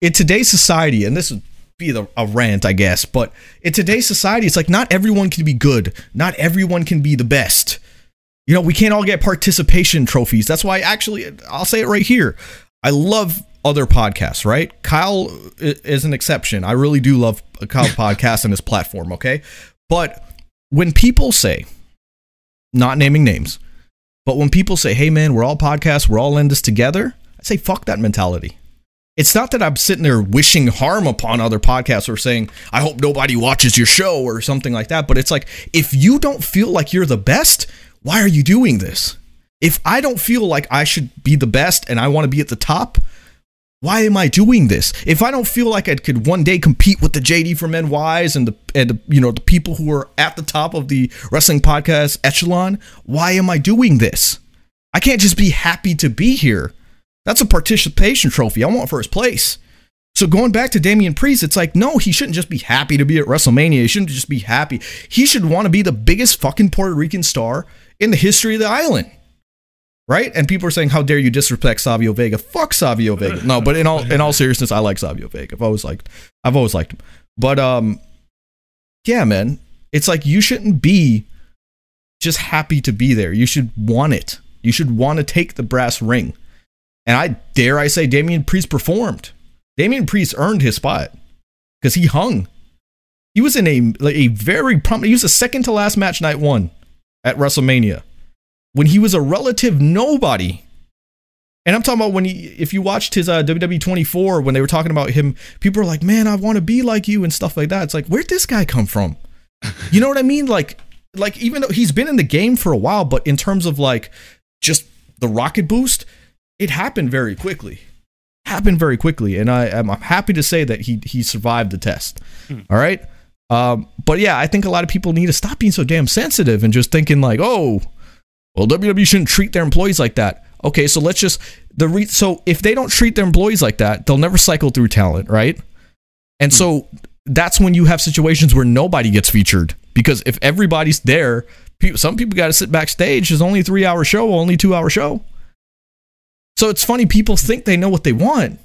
in today's society, and this would be the, a rant, I guess, but in today's society, it's like not everyone can be good. Not everyone can be the best. You know, we can't all get participation trophies. That's why, actually, I'll say it right here. I love other podcasts, right? Kyle is an exception. I really do love Kyle's podcast and his platform, okay? But when people say, not naming names, but when people say, hey man, we're all podcasts, we're all in this together, I say, fuck that mentality. It's not that I'm sitting there wishing harm upon other podcasts or saying, I hope nobody watches your show or something like that. But it's like, if you don't feel like you're the best, why are you doing this? If I don't feel like I should be the best and I want to be at the top, why am I doing this? If I don't feel like I could one day compete with the JD from NYs and the and the, you know the people who are at the top of the wrestling podcast echelon, why am I doing this? I can't just be happy to be here. That's a participation trophy. I want first place. So going back to Damian Priest, it's like, no, he shouldn't just be happy to be at WrestleMania. He shouldn't just be happy. He should want to be the biggest fucking Puerto Rican star in the history of the island. Right? And people are saying, How dare you disrespect Savio Vega? Fuck Savio Vega. No, but in all in all seriousness, I like Savio Vega. I've always liked I've always liked him. But um yeah, man. It's like you shouldn't be just happy to be there. You should want it. You should want to take the brass ring. And I dare I say Damian Priest performed. Damian Priest earned his spot because he hung. He was in a like a very prominent. He was the second to last match night one at WrestleMania when he was a relative nobody. And I'm talking about when he, if you watched his uh, WWE 24, when they were talking about him, people were like, "Man, I want to be like you" and stuff like that. It's like, where'd this guy come from? You know what I mean? Like, like even though he's been in the game for a while, but in terms of like just the rocket boost, it happened very quickly. Happened very quickly, and I am I'm happy to say that he he survived the test. All right, um, but yeah, I think a lot of people need to stop being so damn sensitive and just thinking like, oh, well, WWE shouldn't treat their employees like that. Okay, so let's just the re- so if they don't treat their employees like that, they'll never cycle through talent, right? And so that's when you have situations where nobody gets featured because if everybody's there, people, some people got to sit backstage. It's only a three hour show, only two hour show. So it's funny, people think they know what they want.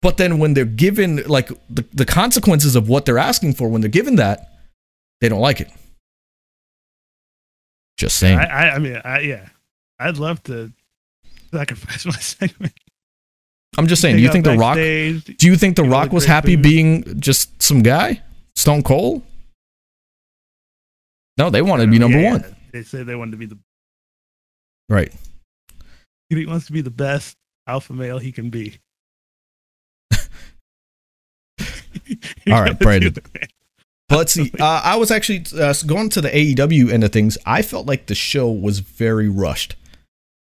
But then when they're given like the, the consequences of what they're asking for, when they're given that, they don't like it. Just saying. I, I, I mean, I, yeah, I'd love to sacrifice my segment. I'm just saying, do you think The Rock do you think The Rock was happy food. being just some guy? Stone Cold? No, they wanted to be number one. They say they wanted to be the. Right. He wants to be the best alpha male he can be. All right, Brandon. Let's see. Uh, I was actually uh, going to the AEW end of things. I felt like the show was very rushed,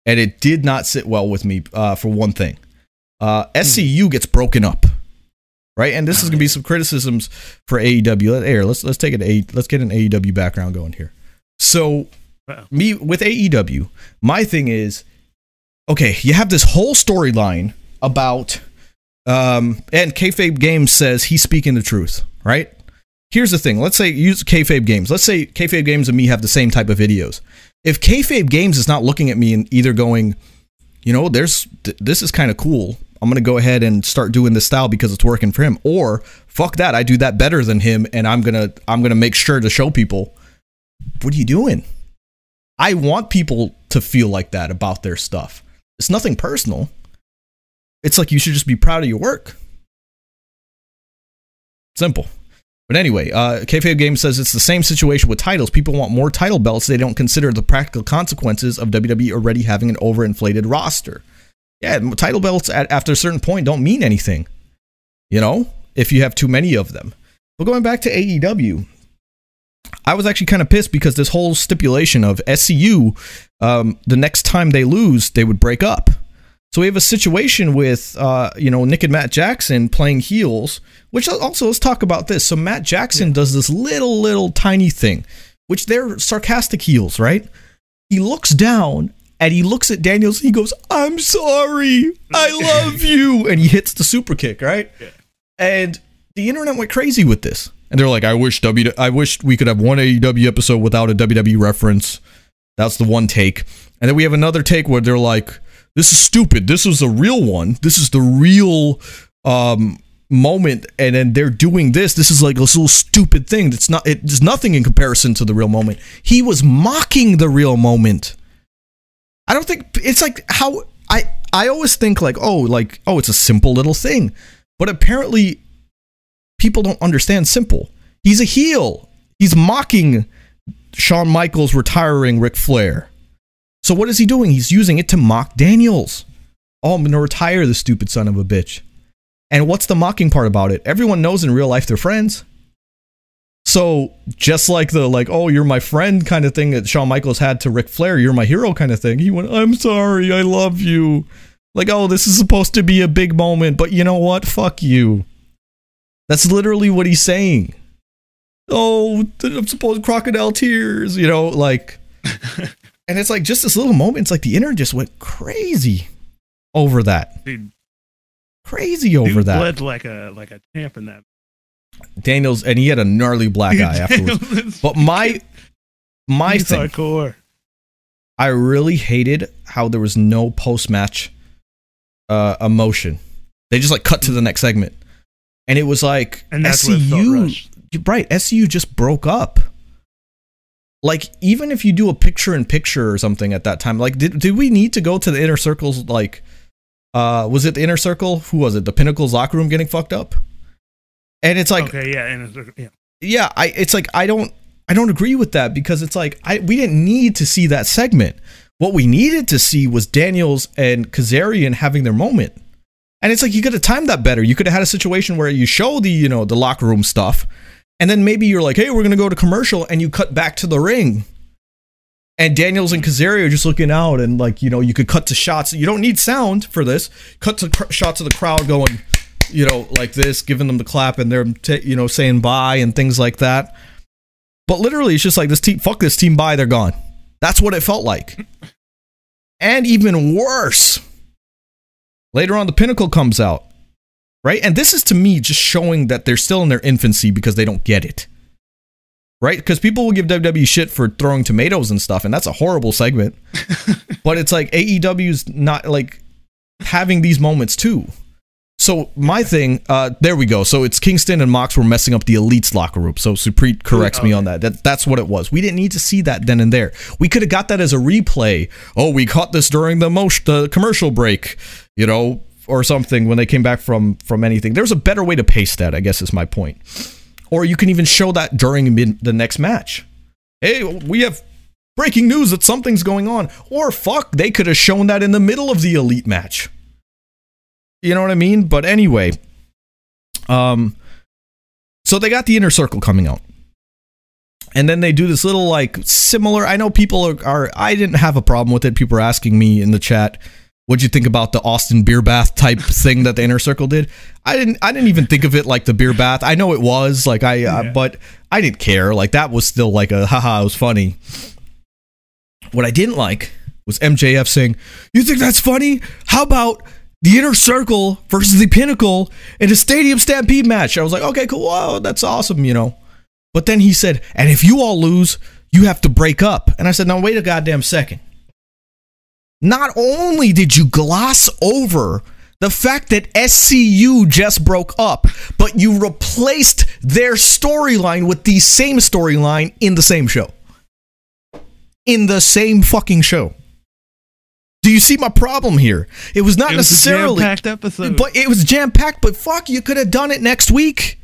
and it did not sit well with me. Uh, for one thing, uh, SCU gets broken up, right? And this is gonna be some criticisms for AEW. Air. Let's let's take it. A, let's get an AEW background going here. So, me with AEW, my thing is, okay, you have this whole storyline about, um, and kayfabe Games says he's speaking the truth, right? Here's the thing. Let's say use kayfabe games. Let's say kayfabe games and me have the same type of videos. If kayfabe games is not looking at me and either going, you know, there's th- this is kind of cool. I'm gonna go ahead and start doing this style because it's working for him. Or fuck that, I do that better than him, and I'm gonna I'm gonna make sure to show people. What are you doing? I want people to feel like that about their stuff. It's nothing personal. It's like you should just be proud of your work. Simple. But anyway, uh, Kayfabe Game says it's the same situation with titles. People want more title belts. They don't consider the practical consequences of WWE already having an overinflated roster. Yeah, title belts at, after a certain point don't mean anything. You know, if you have too many of them. But going back to AEW, I was actually kind of pissed because this whole stipulation of SCU, um, the next time they lose, they would break up. So we have a situation with, uh, you know, Nick and Matt Jackson playing heels, which also let's talk about this. So Matt Jackson does this little, little tiny thing, which they're sarcastic heels, right? He looks down and he looks at Daniels. And he goes, "I'm sorry, I love you," and he hits the super kick, right? And the internet went crazy with this, and they're like, "I wish W, I wish we could have one AEW episode without a WWE reference." That's the one take, and then we have another take where they're like, "This is stupid. This is a real one. This is the real um, moment." And then they're doing this. This is like this little stupid thing. That's not. It's nothing in comparison to the real moment. He was mocking the real moment. I don't think it's like how I I always think like, oh, like, oh, it's a simple little thing. But apparently people don't understand simple. He's a heel. He's mocking Shawn Michaels retiring Ric Flair. So what is he doing? He's using it to mock Daniels. Oh, I'm gonna retire the stupid son of a bitch. And what's the mocking part about it? Everyone knows in real life they're friends. So just like the like, oh, you're my friend kind of thing that Shawn Michaels had to Ric Flair, you're my hero kind of thing. He went, I'm sorry, I love you. Like, oh, this is supposed to be a big moment, but you know what? Fuck you. That's literally what he's saying. Oh, I'm supposed crocodile tears, you know, like and it's like just this little moment, it's like the internet just went crazy over that. Dude, Crazy over dude that. bled like a like a champ in that. Daniels and he had a gnarly black eye afterwards. But my my He's thing, hardcore. I really hated how there was no post match uh, emotion. They just like cut to the next segment, and it was like And that's what it felt SCU, right? SCU just broke up. Like even if you do a picture in picture or something at that time, like did did we need to go to the inner circles? Like, uh, was it the inner circle? Who was it? The Pinnacle's locker room getting fucked up. And it's like okay, yeah, and it's, yeah. yeah i it's like i don't i don't agree with that because it's like i we didn't need to see that segment what we needed to see was daniels and kazarian having their moment and it's like you could have timed that better you could have had a situation where you show the you know the locker room stuff and then maybe you're like hey we're gonna go to commercial and you cut back to the ring and Daniels and Kazarian are just looking out, and like you know, you could cut to shots. You don't need sound for this. Cut to cr- shots of the crowd going, you know, like this, giving them the clap, and they're t- you know saying bye and things like that. But literally, it's just like this team. Fuck this team. Bye. They're gone. That's what it felt like. And even worse, later on, the pinnacle comes out, right? And this is to me just showing that they're still in their infancy because they don't get it, right? Because people will give WWE shit for throwing tomatoes and stuff, and that's a horrible segment. but it's like AEW's not like having these moments too. So my thing, uh, there we go. So it's Kingston and Mox were messing up the Elite's locker room. So Supreet corrects me on that. that. That's what it was. We didn't need to see that then and there. We could have got that as a replay. Oh, we caught this during the most the commercial break, you know, or something when they came back from from anything. There's a better way to pace that. I guess is my point. Or you can even show that during mid- the next match. Hey, we have breaking news that something's going on. Or fuck, they could have shown that in the middle of the Elite match. You know what I mean? But anyway, um, so they got the inner circle coming out. And then they do this little like similar. I know people are, are I didn't have a problem with it. People are asking me in the chat, what'd you think about the Austin beer bath type thing that the inner circle did? I didn't I didn't even think of it like the beer bath. I know it was like I uh, but I didn't care. Like that was still like a haha, it was funny. What I didn't like was MJF saying, "You think that's funny? How about the inner circle versus the pinnacle in a stadium stampede match?" I was like, "Okay, cool. Wow, that's awesome," you know. But then he said, "And if you all lose, you have to break up." And I said, "Now wait a goddamn second. Not only did you gloss over the fact that SCU just broke up, but you replaced their storyline with the same storyline in the same show. In the same fucking show. Do you see my problem here? It was not It was a necessarily jam-packed episode. but it was jam packed. But fuck, you could have done it next week.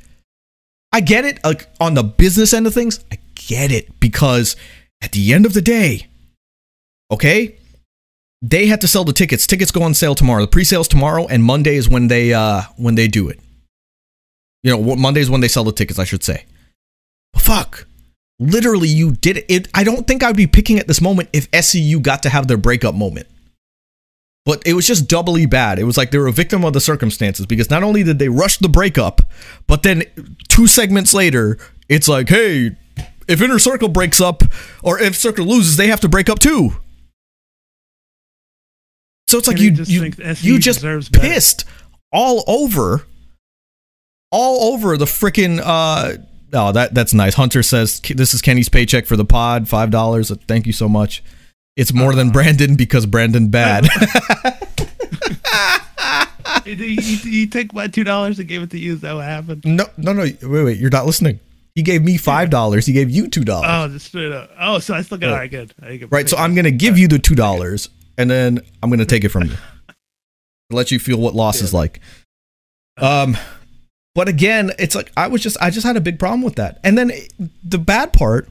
I get it. Like on the business end of things, I get it because at the end of the day, okay, they had to sell the tickets. Tickets go on sale tomorrow. The pre-sales tomorrow, and Monday is when they uh when they do it. You know, Monday is when they sell the tickets. I should say. Fuck. Literally, you did it. it. I don't think I'd be picking at this moment if SCU got to have their breakup moment. But it was just doubly bad. It was like they were a victim of the circumstances because not only did they rush the breakup, but then two segments later, it's like, hey, if Inner Circle breaks up or if Circle loses, they have to break up too. So it's like And you just you, you just deserves better. pissed all over all over the freaking uh oh that that's nice. Hunter says this is Kenny's paycheck for the pod, five dollars. Thank you so much. It's more than Brandon because Brandon bad. you, you, you take my two dollars and gave it to you. Is that what happened? no, no, no. Wait, wait. You're not listening. He gave me five dollars. He gave you two dollars. Oh, just straight up. Oh, so I still got. Yeah. All right, good. I right. So I'm gonna give you the two dollars, and then I'm gonna take it from you. let you feel what loss is like. Um, but again, it's like I was just I just had a big problem with that. And then the bad part,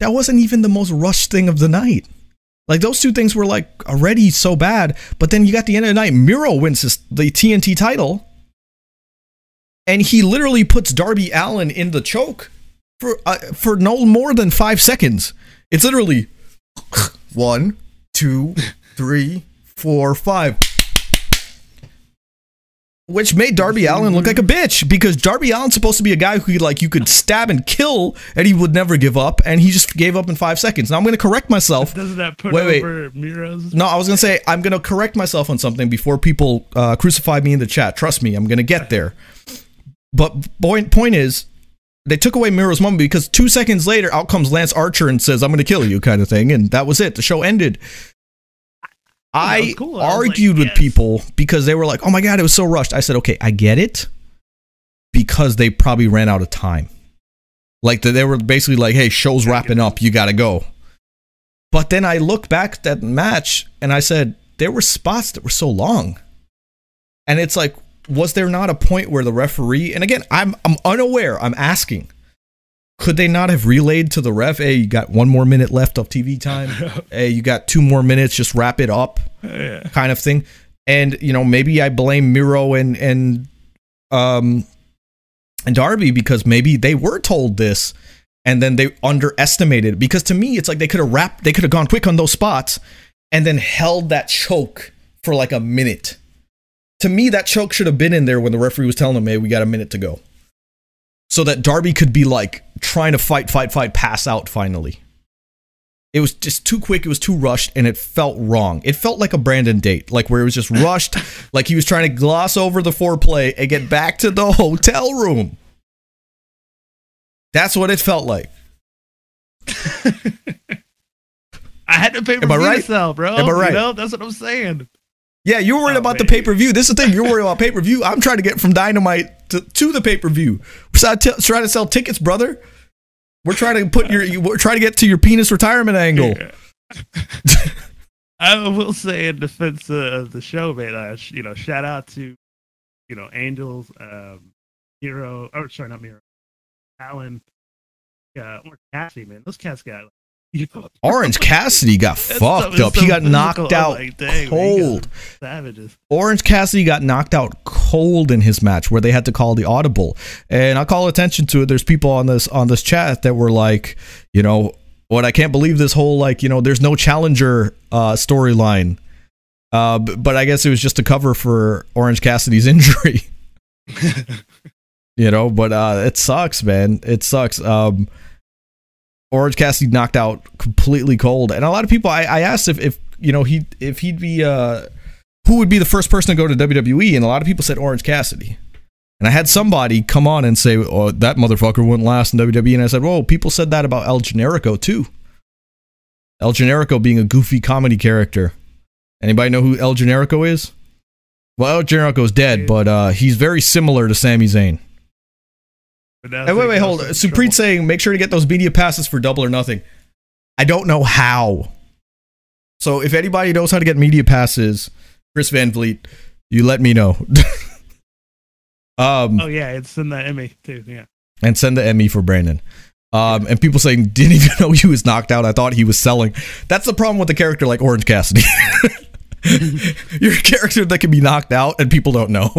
that wasn't even the most rushed thing of the night. Like those two things were like already so bad. But then you got the end of the night, Miro wins his, the TNT title, and he literally puts Darby Allin in the choke for uh, for no more than five seconds. It's literally one, two, three, four, five. Which made Darby Allin look like a bitch because Darby Allin's supposed to be a guy who like you could stab and kill and he would never give up and he just gave up in five seconds. Now I'm gonna correct myself. Doesn't that put Wait, wait. over Miro's? No, I was gonna say I'm gonna correct myself on something before people uh, crucify me in the chat. Trust me, I'm gonna get there. But point point is, they took away Miro's moment because two seconds later, out comes Lance Archer and says, "I'm gonna kill you," kind of thing, and that was it. The show ended. I cool. I was like, argued with yes. people because they were like, "Oh my god, it was so rushed." I said, "Okay, I get it," because they probably ran out of time. Like they were basically like, "Hey, show's wrapping up, you gotta go." But then I look back at that match and I said, there were spots that were so long. And it's like, was there not a point where the referee, and again, I'm I'm unaware, I'm asking, could they not have relayed to the ref, hey, you got one more minute left of TV time? hey, you got two more minutes, just wrap it up, Yeah. kind of thing. And, you know, maybe I blame Miro and and um and Darby because maybe they were told this and then they underestimated it. because to me it's like they could have wrapped they could have gone quick on those spots and then held that choke for like a minute to me that choke should have been in there when the referee was telling them hey we got a minute to go so that darby could be like trying to fight fight fight pass out finally it was just too quick it was too rushed and it felt wrong it felt like a brandon date like where it was just rushed like he was trying to gloss over the foreplay and get back to the hotel room that's what it felt like I had to pay per Am I right? to bro. Am I right? You know, that's what I'm saying. Yeah, you're worried Oh, about the pay per view. This is the thing. You're worried about pay per view. I'm trying to get from Dynamite to, to the pay per view. We're trying to- trying to sell tickets, brother. We're trying to put your. We're trying to get to your penis retirement angle. I will say in defense of the show, man. Uh, you know, shout out to you know Angels, um, Hero. Oh, sorry, not Miro. Alan, uh, or Cassie, man. Those cats got. Orange Cassidy got fucked up. it's He got knocked physical. I'm out like, dang, man, you guys cold. Savages. Orange Cassidy got knocked out cold in his match where they had to call the audible. And I call attention to it. There's people on this on this chat that were like, you know, what I can't believe this whole like, you know, there's no challenger uh storyline. Uh b- but I guess it was just a cover for Orange Cassidy's injury. you know, but uh it sucks, man. It sucks. Um Orange Cassidy knocked out completely cold. And a lot of people I, I asked if, if you know he if he'd be uh who would be the first person to go to WWE? And a lot of people said Orange Cassidy. And I had somebody come on and say, "Oh, that motherfucker wouldn't last in WWE." And I said, "Whoa, people said that about El Generico too. El Generico being a goofy comedy character. Anybody know who El Generico is? Well, El Generico's dead, but uh, he's very similar to Sami Zayn. Hey, wait, wait, hold. trouble. Saying make sure to get those media passes for double or nothing. I don't know how. So if anybody knows how to get media passes, Chris Van Vliet, you let me know. um, Oh yeah, it's in the Emmy too. Yeah. and send the Emmy for Brandon. Um, and people saying didn't even know he was knocked out. I thought he was selling. That's the problem with a character like Orange Cassidy. You're a character that can be knocked out and people don't know.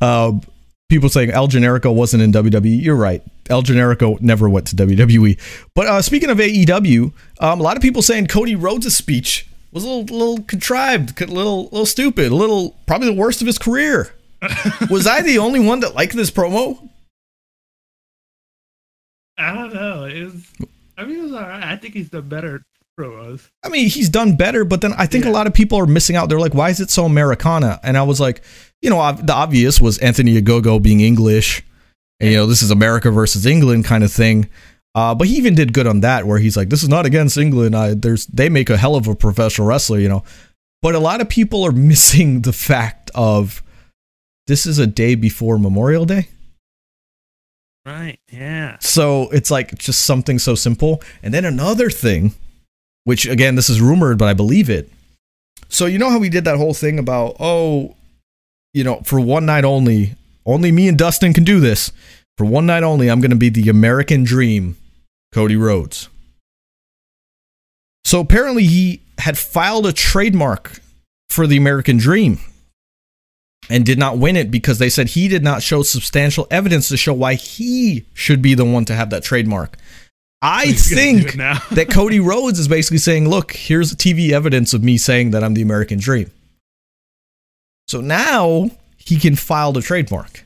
um, people saying El Generico wasn't in WWE. You're right. El Generico never went to WWE. But uh, speaking of AEW, um, a lot of people saying Cody Rhodes' speech was a little, little contrived, a little, little stupid, a little probably the worst of his career. was I the only one that liked this promo? I don't know. It was. I mean, it was alright. I think he's done better promos. I mean, he's done better, but then I think a lot of people are missing out. They're like, why is it so Americana? And I was like, you know, the obvious was Anthony Ogogo being English. And, you know, this is America versus England kind of thing. Uh, but he even did good on that, where he's like, this is not against England. I, there's They make a hell of a professional wrestler, you know. But a lot of people are missing the fact of this is a day before Memorial Day. Right. Yeah. So it's like just something so simple. And then another thing, which again, this is rumored, but I believe it. So you know how we did that whole thing about oh, you know, for one night only, only me and Dustin can do this. For one night only, I'm going to be the American Dream, Cody Rhodes. So apparently he had filed a trademark for the American Dream and did not win it because they said he did not show substantial evidence to show why he should be the one to have that trademark. I He's think now. that Cody Rhodes is basically saying, look, here's TV evidence of me saying that I'm the American Dream. So now he can file the trademark.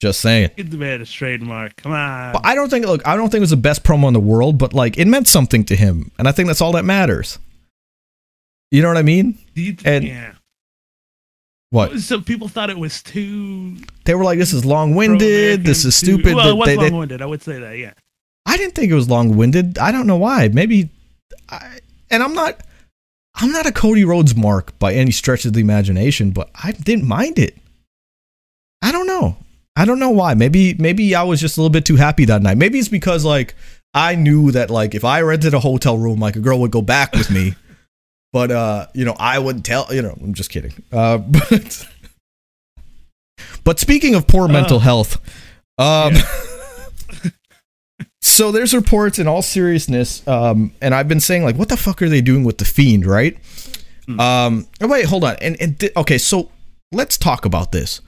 Just saying. Give the man trademark. Come on. But I don't think look, I don't think it was the best promo in the world, but like it meant something to him. And I think that's all that matters. You know what I mean? You- and- yeah. What? Some people thought it was too They were like, this is long winded, this is stupid. Too, well, it was They- they- long-winded. I would say that. Yeah. I didn't think it was long winded. I don't know why. Maybe I, and I'm not I'm not a Cody Rhodes mark by any stretch of the imagination, but I didn't mind it. I don't know. I don't know why. Maybe maybe I was just a little bit too happy that night. Maybe it's because like I knew that like if I rented a hotel room, like a girl would go back with me. but uh, you know, I wouldn't tell you know, I'm just kidding. Uh but But speaking of poor mental Uh, health, um yeah. so there's reports in all seriousness, um, and I've been saying like, what the fuck are they doing with the fiend, right? Hmm. Um, oh, wait, hold on, and, and th- okay, so let's talk about this.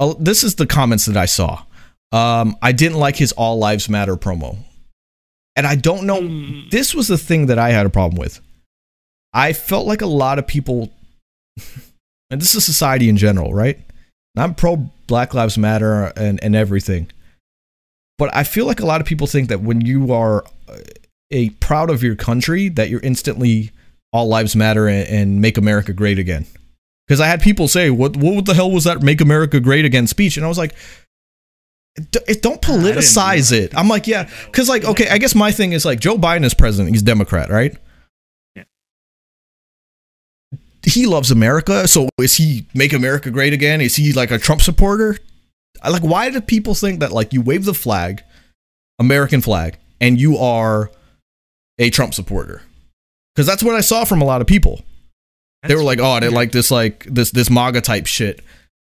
Uh, this is the comments that I saw. Um, I didn't like his All Lives Matter promo, and I don't know. Mm. This was the thing that I had a problem with. I felt like a lot of people, and this is society in general, right? And I'm pro Black Lives Matter and, and everything. But I feel like a lot of people think that when you are uh, a proud of your country, that you're instantly all lives matter and, and make America great again. Because I had people say, "What what the hell was that Make America Great Again speech?" And I was like, it, "Don't politicize it." I'm like, "Yeah," because like, okay, I guess my thing is like Joe Biden is president; he's Democrat, right? Yeah. He loves America, so is he make America great again? Is he like a Trump supporter? I like why do people think that like you wave the flag, American flag, and you are a Trump supporter? Because that's what I saw from a lot of people. they were like, "Oh, they like this like this this MAGA type shit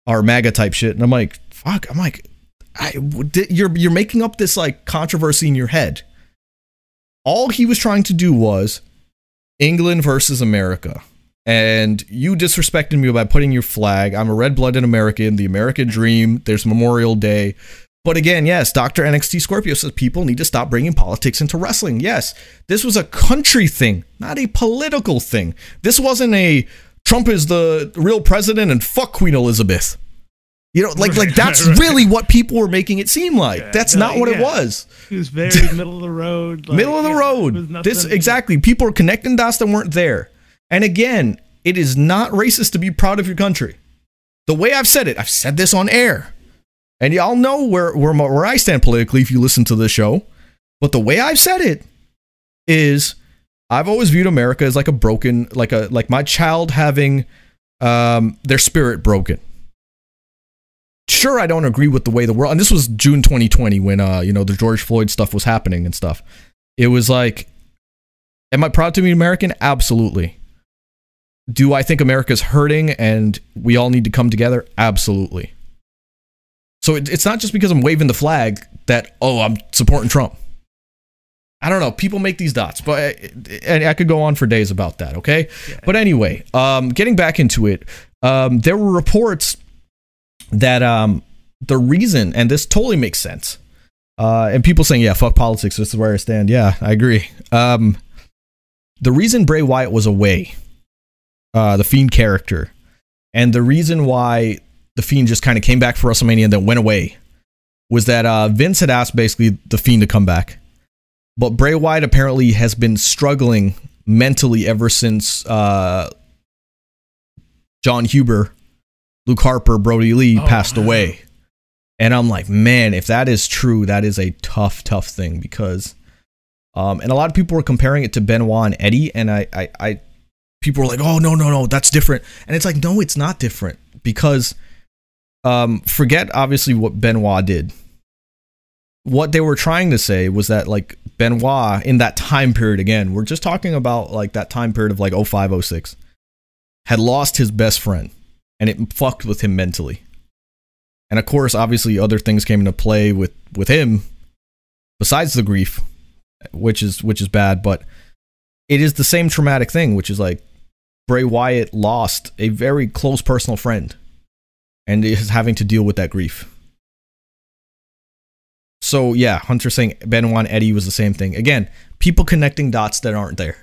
or MAGA type shit," and I'm like, "Fuck!" I'm like, I, "You're you're making up this like controversy in your head." All he was trying to do was England versus America. And you disrespected me by putting your flag. I'm a red blooded American, the American dream. There's Memorial Day. But again, yes, Dr. NXT Scorpio says people need to stop bringing politics into wrestling. Yes, this was a country thing, not a political thing. This wasn't a Trump is the real president and fuck Queen Elizabeth. You know, like like that's Right. really what people were making it seem like. Yeah, that's no, not what it was. It was very middle of the road. like, Middle of the yeah, road. This exactly. People are connecting dots that weren't there. And again, it is not racist to be proud of your country. The way I've said it, I've said this on air, and y'all know where where, where I stand politically if you listen to the show. But the way I've said it is, I've always viewed America as like a broken, like a like my child having um, their spirit broken. Sure, I don't agree with the way the world, and this was June 2020 when uh you know the George Floyd stuff was happening and stuff. It was like, am I proud to be American? Absolutely. Do I think America's hurting and we all need to come together? Absolutely. So it, it's not just because I'm waving the flag that oh I'm supporting Trump. I don't know. People make these dots, but and I could go on for days about that. Okay, Yeah. but anyway, um, getting back into it, um, there were reports that um, the reason, and this totally makes sense, uh, and people saying, "Yeah, fuck politics. This is where I stand." Yeah, I agree. Um, the reason Bray Wyatt was away, uh, the Fiend character, and the reason why the Fiend just kind of came back for WrestleMania and then went away, was that uh, Vince had asked basically the Fiend to come back, but Bray Wyatt apparently has been struggling mentally ever since uh, Jon Huber, Luke Harper, Brodie Lee Oh, passed away. And I'm like, man, if that is true, that is a tough, tough thing because, um, and a lot of people were comparing it to Benoit and Eddie, and I, I, I, people were like, oh no, no, no, that's different, and it's like, no, it's not different because, um, forget obviously what Benoit did. what they were trying to say was that like Benoit in that time period again, we're just talking about like that time period of like 05, 06, had lost his best friend and it fucked with him mentally. And of course, obviously other things came into play with with him besides the grief, which is which is bad, but it is the same traumatic thing, which is like Bray Wyatt lost a very close personal friend and is having to deal with that grief. So yeah, Hunter saying Benoit and Eddie was the same thing. Again, people connecting dots that aren't there.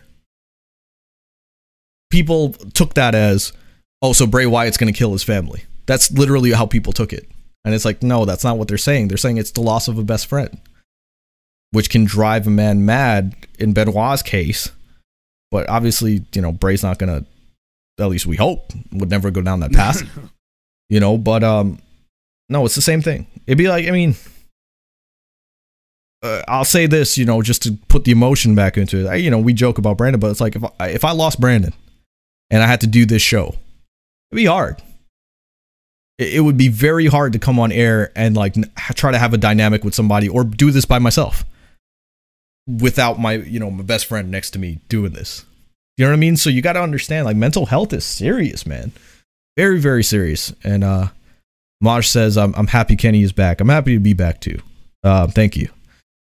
People took that as, oh, so Bray Wyatt's gonna kill his family. That's literally how people took it. And it's like, no, that's not what they're saying. They're saying it's the loss of a best friend, which can drive a man mad in Benoit's case. But obviously, you know, Bray's not gonna, at least we hope, would never go down that path. you know, but um, no, it's the same thing. It'd be like, I mean, uh, I'll say this, you know, just to put the emotion back into it. I, you know, we joke about Brandon, but it's like if I, if I lost Brandon and I had to do this show, it'd be hard. It, it would be very hard to come on air and like n- try to have a dynamic with somebody or do this by myself without my, you know, my best friend next to me doing this. You know what I mean? So you got to understand, like, mental health is serious, man. Very, very serious. And uh, Maj says, I'm, I'm happy Kenny is back. I'm happy to be back too. Uh, thank you.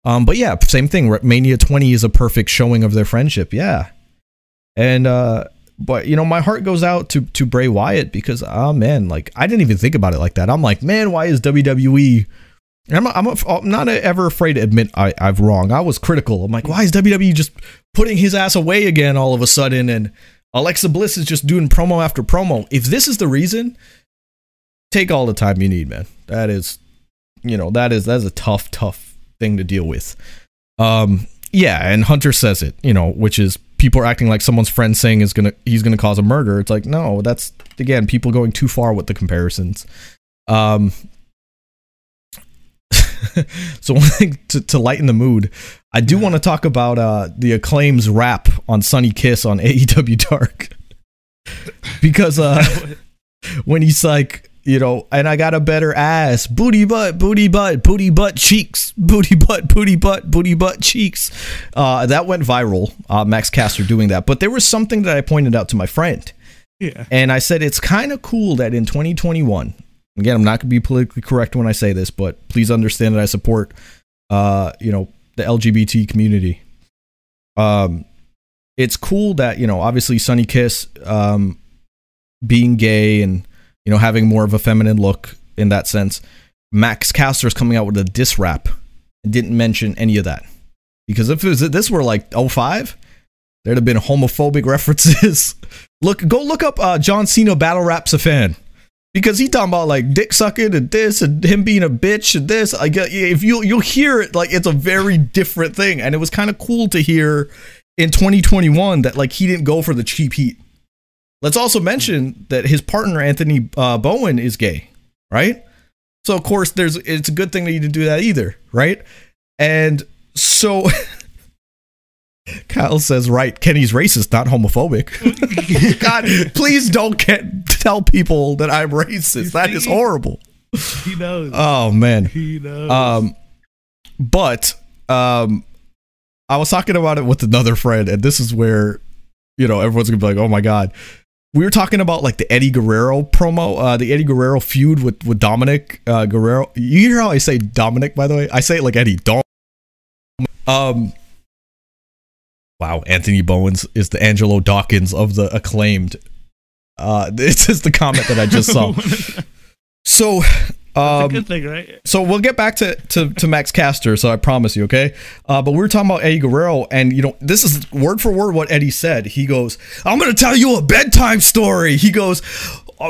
Um, but yeah, same thing. Mania 20 is a perfect showing of their friendship. Yeah. And, uh, but you know, my heart goes out to, to Bray Wyatt because, oh man, like I didn't even think about it like that. I'm like, man, why is WWE I'm, I'm, I'm not ever afraid to admit I, I've wrong. I was critical. I'm like, why is WWE just putting his ass away again all of a sudden? And Alexa Bliss is just doing promo after promo. If this is the reason, take all the time you need, man. That is, you know, that is that's a tough, tough thing to deal with. Um, yeah, and Hunter says it, you know, which is people are acting like someone's friend saying is gonna he's gonna cause a murder. It's like no, that's again people going too far with the comparisons. Um, so one thing to, to lighten the mood, I do want to talk about uh, the acclaims rap on Sunny Kiss on AEW Dark because uh, when he's like, you know, and I got a better ass, booty butt, booty butt, booty butt cheeks, booty butt, booty butt, booty butt cheeks. Uh, that went viral. Uh, Max Caster doing that, but there was something that I pointed out to my friend. Yeah. And I said it's kind of cool that in 2021, again, I'm not going to be politically correct when I say this, but please understand that I support, uh, you know, the LGBT community. Um, it's cool that you know, obviously, Sunny Kiss, um, being gay and you know having more of a feminine look in that sense. Max Caster is coming out with a diss rap and didn't mention any of that because if was, this were like 05, there'd have been homophobic references. look, go look up uh, John Cena battle raps a fan because he talking about like dick sucking and this and him being a bitch and this. I get if you you'll hear it like it's a very different thing, and it was kind of cool to hear in 2021 that like he didn't go for the cheap heat. Let's also mention that his partner Anthony uh, Bowens is gay, right? So of course there's it's a good thing that he didn't do that either, right? And so Kyle says, right, Kenny's racist, not homophobic. God, please don't get, tell people that I'm racist. That is horrible. He knows. Oh man. he knows. Um but um I was talking about it with another friend, and this is where, you know, everyone's gonna be like, oh my god. We were talking about like the Eddie Guerrero promo, uh, the Eddie Guerrero feud with with Dominic uh, Guerrero. You hear how I say Dominic, by the way? I say it like Eddie. Dom. Um, Wow, Anthony Bowens is the Angelo Dawkins of the acclaimed. Uh, this is the comment that I just saw. so, um, good thing, right? so we'll get back to, to, to Max Caster. So I promise you, okay. Uh, but we were talking about Eddie Guerrero, and you know this is word for word what Eddie said. He goes, "I'm gonna tell you a bedtime story." He goes,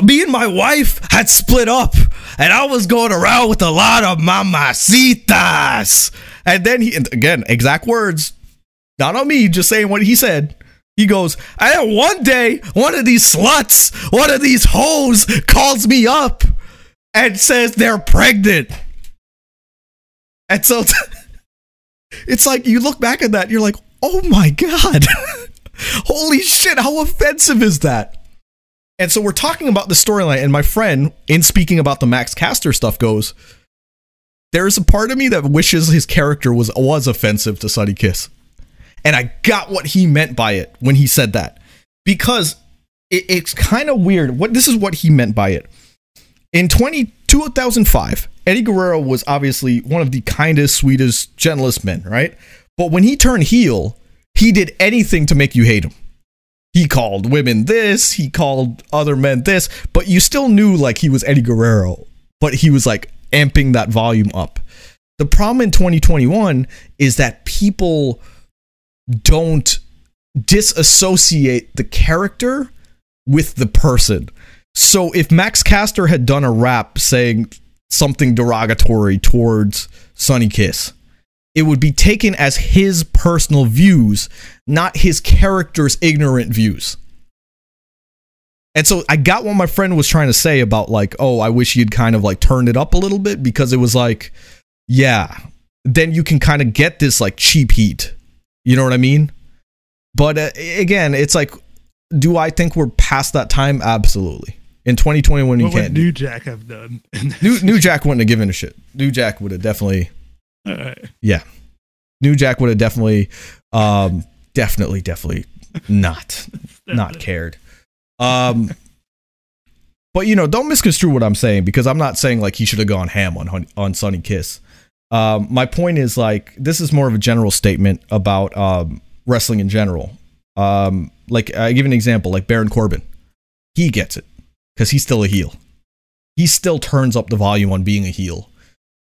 "Me and my wife had split up, and I was going around with a lot of mamacitas." And then he, and again, exact words, not on me, just saying what he said. He goes, and one day, one of these sluts, one of these hoes calls me up and says they're pregnant. And so it's like you look back at that, you're like, oh my God. Holy shit, how offensive is that? And so we're talking about the storyline, and my friend, in speaking about the Max Caster stuff, goes, there's a part of me that wishes his character was was offensive to Sunny Kiss. And I got what he meant by it when he said that. Because it, it's kind of weird. What this is what he meant by it. In 20, 2005, Eddie Guerrero was obviously one of the kindest, sweetest, gentlest men, right? But when he turned heel, he did anything to make you hate him. He called women this, he called other men this, but you still knew like he was Eddie Guerrero, but he was like amping that volume up. The problem in 2021 is that people don't disassociate the character with the person. So if Max Caster had done a rap saying something derogatory towards Sunny Kiss, it would be taken as his personal views, not his character's ignorant views. And so I got what my friend was trying to say about like, oh, I wish you'd kind of like turned it up a little bit because it was like, yeah, then you can kind of get this like cheap heat. You know what I mean? But uh, again, it's like, do I think we're past that time? Absolutely. In 2021, you What would can't. New Jack have done? New, New Jack wouldn't have given a shit. New Jack would have definitely, All right. yeah. New Jack would have definitely, um, definitely, definitely not, not cared. Um, but you know, don't misconstrue what I'm saying because I'm not saying like he should have gone ham on on Sunny Kiss. Um, my point is like this is more of a general statement about um, wrestling in general. Um, like I give an example, like Baron Corbin, he gets it because he's still a heel. He still turns up the volume on being a heel.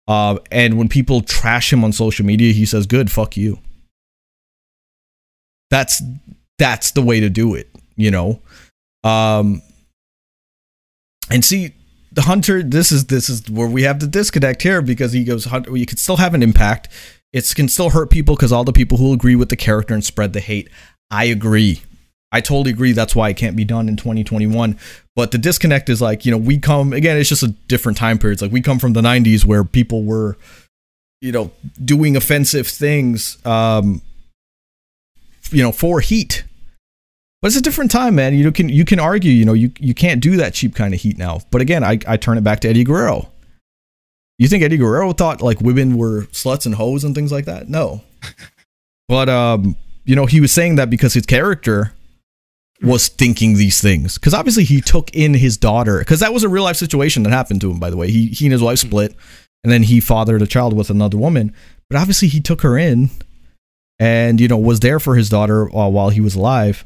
Uh, and when people trash him on social media, he says, "Good, fuck you." That's that's the way to do it, you know. Um, and see, hunter. This is this is where we have the disconnect here because he goes, "Hunter, you can still have an impact. It can still hurt people because all the people who agree with the character and spread the hate. I agree. I totally agree. That's why it can't be done in 2021. But the disconnect is like, you know, we come again. It's just a different time period. It's like we come from the 90s where people were, you know, doing offensive things, um, you know, for heat. But it's a different time, man. You can you can argue, you know, you you can't do that cheap kind of heat now. But again, I I turn it back to Eddie Guerrero. You think Eddie Guerrero thought like women were sluts and hoes and things like that? No. but um, you know, he was saying that because his character was thinking these things. Because obviously he took in his daughter. Because that was a real life situation that happened to him, by the way. He he and his wife split, and then he fathered a child with another woman. But obviously he took her in, and you know was there for his daughter uh, while he was alive.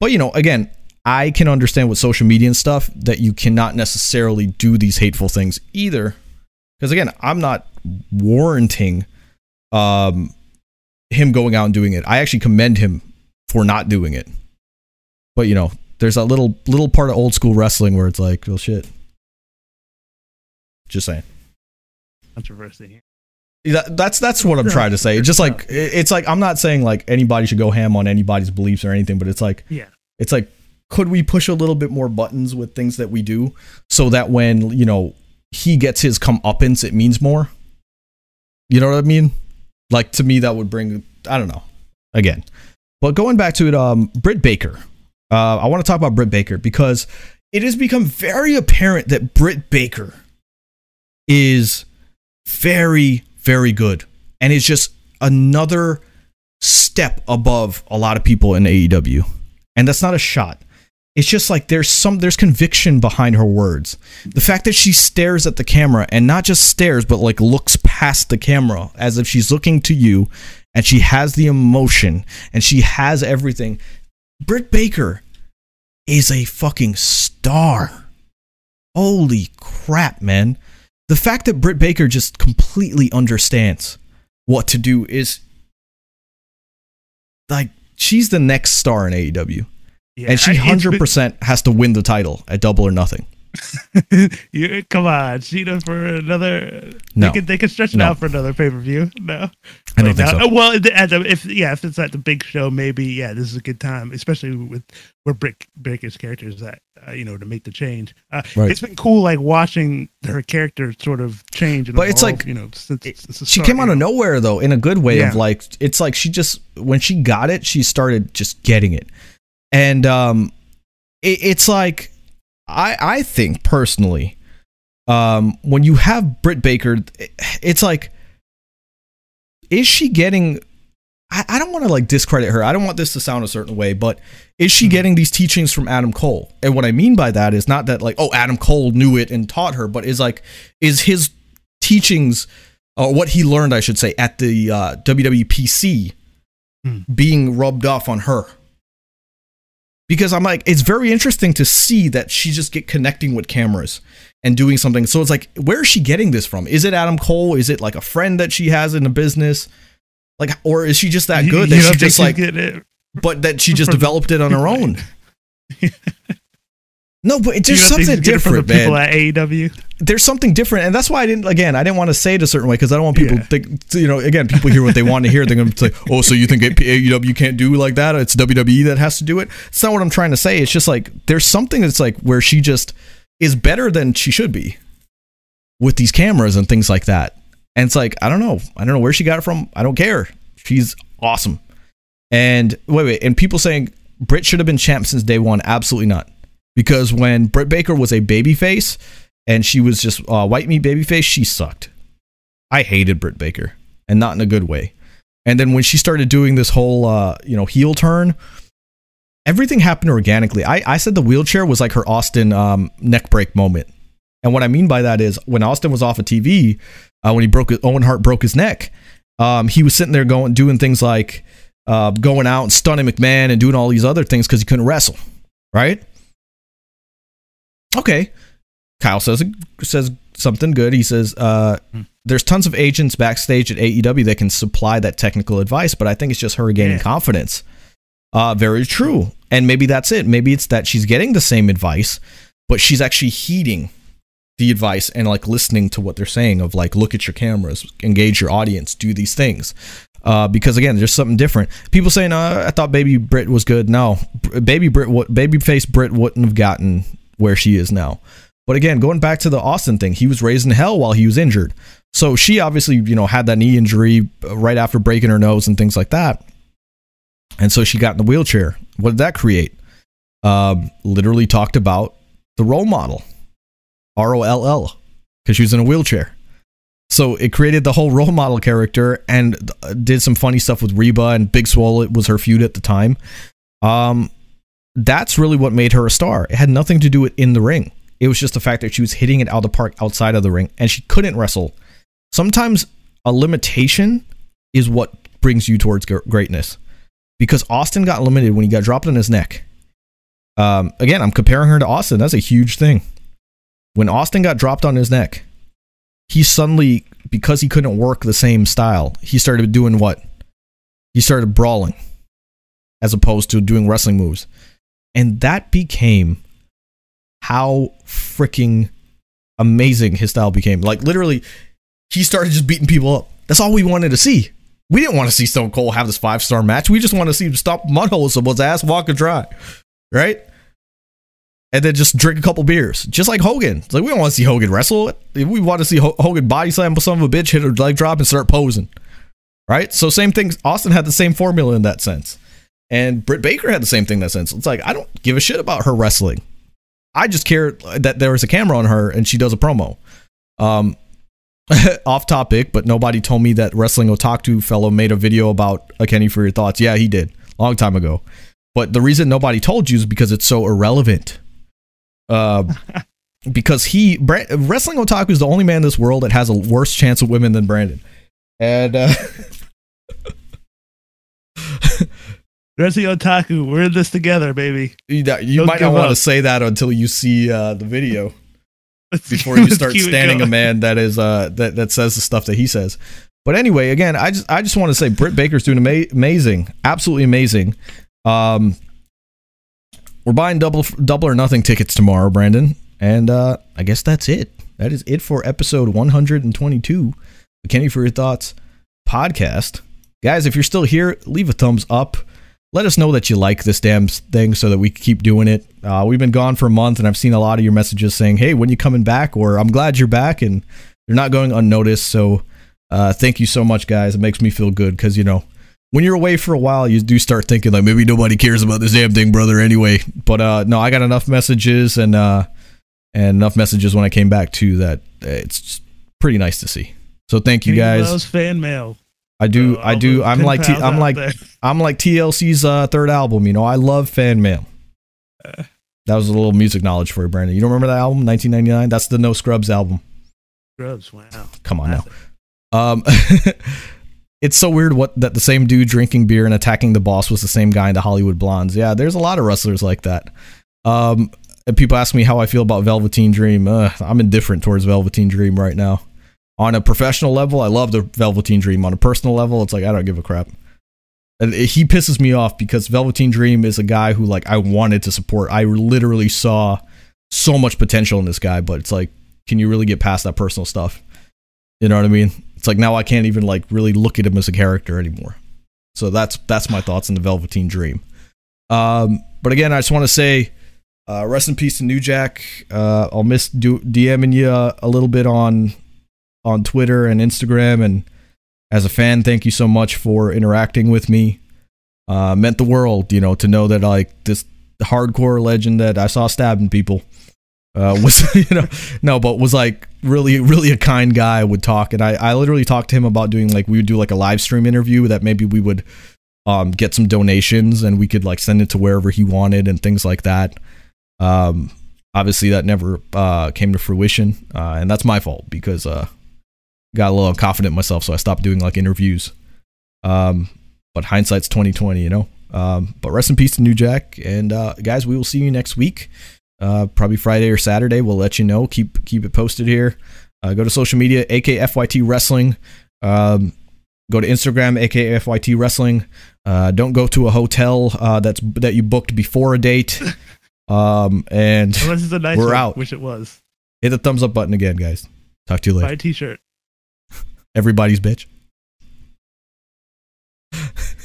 But you know, again, I can understand with social media and stuff that you cannot necessarily do these hateful things either. Because again, I'm not warranting um, him going out and doing it. I actually commend him for not doing it. But you know, there's a little little part of old school wrestling where it's like, well, shit. Just saying. Controversy. That, that's that's what I'm trying to say. It's just like it's like I'm not saying like anybody should go ham on anybody's beliefs or anything, but it's like Yeah. it's like could we push a little bit more buttons with things that we do so that when you know he gets his comeuppance, it means more. You know what I mean? Like to me, that would bring I don't know. Again, but going back to it, um, Britt Baker. Uh, I want to talk about Britt Baker because it has become very apparent that Britt Baker is very, very good and is just another step above a lot of people in AEW. And that's not a shot. It's just like there's some there's conviction behind her words. The fact that she stares at the camera and not just stares but like looks past the camera as if she's looking to you and she has the emotion and she has everything. Britt Baker is a fucking star. Holy crap, man. The fact that Britt Baker just completely understands what to do is like she's the next star in AEW. Yeah, and she I- it's been- 100% has to win the title at double or nothing. you, come on, Sheeta for another. No. they could they could stretch it No. out for another pay per view. No, I don't think no. so. Well, it- at the- if yeah, if it's at the big show, maybe yeah, this is a good time, especially with where Britt Baker's character is at. Uh, you know, to make the change. Uh, Right. It's been cool, like watching her character sort of change. And But it's like- you know, since, since she start, came out of nowhere though in a good way of like it's like she just when she got it she started just getting it and um it, it's like i i think personally um, when you have Britt Baker, it's like, is she getting? I, I don't want to like discredit her. I don't want this to sound a certain way, but is she getting these teachings from Adam Cole? And what I mean by that is not that like, oh, Adam Cole knew it and taught her, but is like, is his teachings or what he learned, I should say, at the uh, WWPC Hmm. being rubbed off on her? Because I'm like, it's very interesting to see that she just get connecting with cameras and doing something. So it's like, where is she getting this from? Is it Adam Cole? Is it like a friend that she has in the business? Like, or is she just that good that she just like, but that she just developed it on her own? No, but You there's something she's getting it from different, the people man. at E AEW. There's something different, and that's why I didn't. Again, I didn't want to say it a certain way because I don't want people Yeah. to think. You know, again, people hear what they want to hear. They're going to say, "Oh, so you think AEW can't do like that? It's WWE that has to do it." It's not what I'm trying to say. It's just like there's something that's like where she just is better than she should be with these cameras and things like that. And it's like I don't know. I don't know where she got it from. I don't care. She's awesome. And wait, wait. And people saying Britt should have been champ since day one. Absolutely not. Because when Britt Baker was a babyface and she was just uh, white meat babyface, she sucked. I hated Britt Baker, and not in a good way. And then when she started doing this whole, uh, you know, heel turn, everything happened organically. I, I said the wheelchair was like her Austin um, neck break moment. And what I mean by that is when Austin was off of TV, uh, when he broke his, Owen Hart broke his neck, um, he was sitting there going doing things like uh, going out and stunning McMahon and doing all these other things because he couldn't wrestle, right? Okay, Kyle says says something good. He says uh, there's tons of agents backstage at AEW that can supply that technical advice, but I think it's just her gaining Yeah. confidence. Uh, very true, and maybe that's it. Maybe it's that she's getting the same advice, but she's actually heeding the advice and like listening to what they're saying of like look at your cameras engage your audience do these things uh, because again there's something different people saying uh, i thought baby brit was good no baby brit what baby face brit wouldn't have gotten where she is now but again going back to the austin thing he was raised in hell while he was injured so she obviously you know had that knee injury uh, right after breaking her nose and things like that and so she got in the wheelchair what did that create um, literally talked about the role model R O L L because she was in a wheelchair. So it created the whole role model character and uh, did some funny stuff with Reba and Big Swole. It was her feud at the time. Um, that's really what made her a star. It had nothing to do with in the ring. It was just the fact that she was hitting it out of the park outside of the ring and she couldn't wrestle. Sometimes a limitation is what brings you towards greatness because Austin got limited when he got dropped on his neck. Um, again, I'm comparing her to Austin. That's a huge thing when Austin got dropped on his neck, he suddenly, because he couldn't work the same style, he started doing what? He started brawling as opposed to doing wrestling moves. And that became how freaking amazing his style became. Like, literally, he started just beating people up. That's all we wanted to see. We didn't want to see Stone Cold have this five star match. We just want to see him stop mudhole someone's ass, walk and dry. Right? and then just drink a couple beers, just like Hogan. It's like we don't want to see Hogan wrestle. We want to see Ho- Hogan body slam some of a bitch, hit her leg drop, and start posing. Right. So same thing. Austin had the same formula in that sense, and Britt Baker had the same thing in that sense. It's like I don't give a shit about her wrestling. I just care that there is a camera on her and she does a promo. Um, off topic, but nobody told me that wrestling otaku fellow made a video about a Kenny for your thoughts. Yeah, he did long time ago. But the reason nobody told you is because it's so irrelevant. Uh, because he wrestling otaku is the only man in this world that has a worse chance of women than Brandon. And uh, Resi Otaku, we're in this together, baby. you, you Don't might not want to say that until you see uh, the video Let's- before you start standing a man that is uh, that that says the stuff that he says. But anyway, again, I just I just want to say Britt Baker's doing ama- amazing, absolutely amazing. Um, we're buying double double or nothing tickets tomorrow, Brandon, and uh, I guess that's it. That is it for episode 122, the Kenny for Your Thoughts podcast. Guys, if you're still here, leave a thumbs up. Let us know that you like this damn thing so that we can keep doing it. Uh, we've been gone for a month, and I've seen a lot of your messages saying, "Hey, when you coming back?" or "I'm glad you're back," and you're not going unnoticed. So, uh, thank you so much, guys. It makes me feel good because you know when you're away for a while, you do start thinking like maybe nobody cares about this damn thing, brother. Anyway, but uh, no, I got enough messages, and uh, and enough messages when I came back too that it's pretty nice to see. So thank you He guys. loves fan mail. I do. So I do. I'm like. T- I'm like. there. I'm like TLC's uh, third album. You know, I love fan mail. Uh. That was a little music knowledge for you, Brandon. You don't remember that album, 1999? That's the No Scrubs album. Scrubs. Wow. Come on now. Um, it's so weird what that the same dude drinking beer and attacking the boss was the same guy in the Hollywood Blondes. Yeah, there's a lot of wrestlers like that. Um, and people ask me how I feel about Velveteen Dream. Uh, I'm indifferent towards Velveteen Dream right now. On a professional level, I love the Velveteen Dream. On a personal level, it's like I don't give a crap. And he pisses me off because Velveteen Dream is a guy who like I wanted to support. I literally saw so much potential in this guy, but it's like, can you really get past that personal stuff? You know what I mean? It's like now I can't even like really look at him as a character anymore. So that's that's my thoughts on the Velveteen Dream. Um, but again, I just want to say, uh, rest in peace to New Jack. Uh, I'll miss do- DMing you a little bit on on Twitter and Instagram, and as a fan, thank you so much for interacting with me. Uh, meant the world, you know, to know that like this hardcore legend that I saw stabbing people uh, was, you know, no, but was like really, really a kind guy. Would talk, and I, I literally talked to him about doing like we would do like a live stream interview that maybe we would um, get some donations and we could like send it to wherever he wanted and things like that. Um, obviously, that never uh, came to fruition, uh, and that's my fault because uh, got a little confident myself, so I stopped doing like interviews. Um, but hindsight's twenty twenty, you know. Um, but rest in peace to New Jack, and uh, guys, we will see you next week. Uh, probably Friday or Saturday. We'll let you know. Keep keep it posted here. Uh, go to social media, AKFYT Wrestling. Um, go to Instagram, AKFYT Wrestling. Uh, don't go to a hotel uh, that's that you booked before a date. Um, and Unless it's a nice We're one, out. which it was. hit the thumbs up button again, guys. Talk to you later. Buy a t-shirt. Everybody's bitch.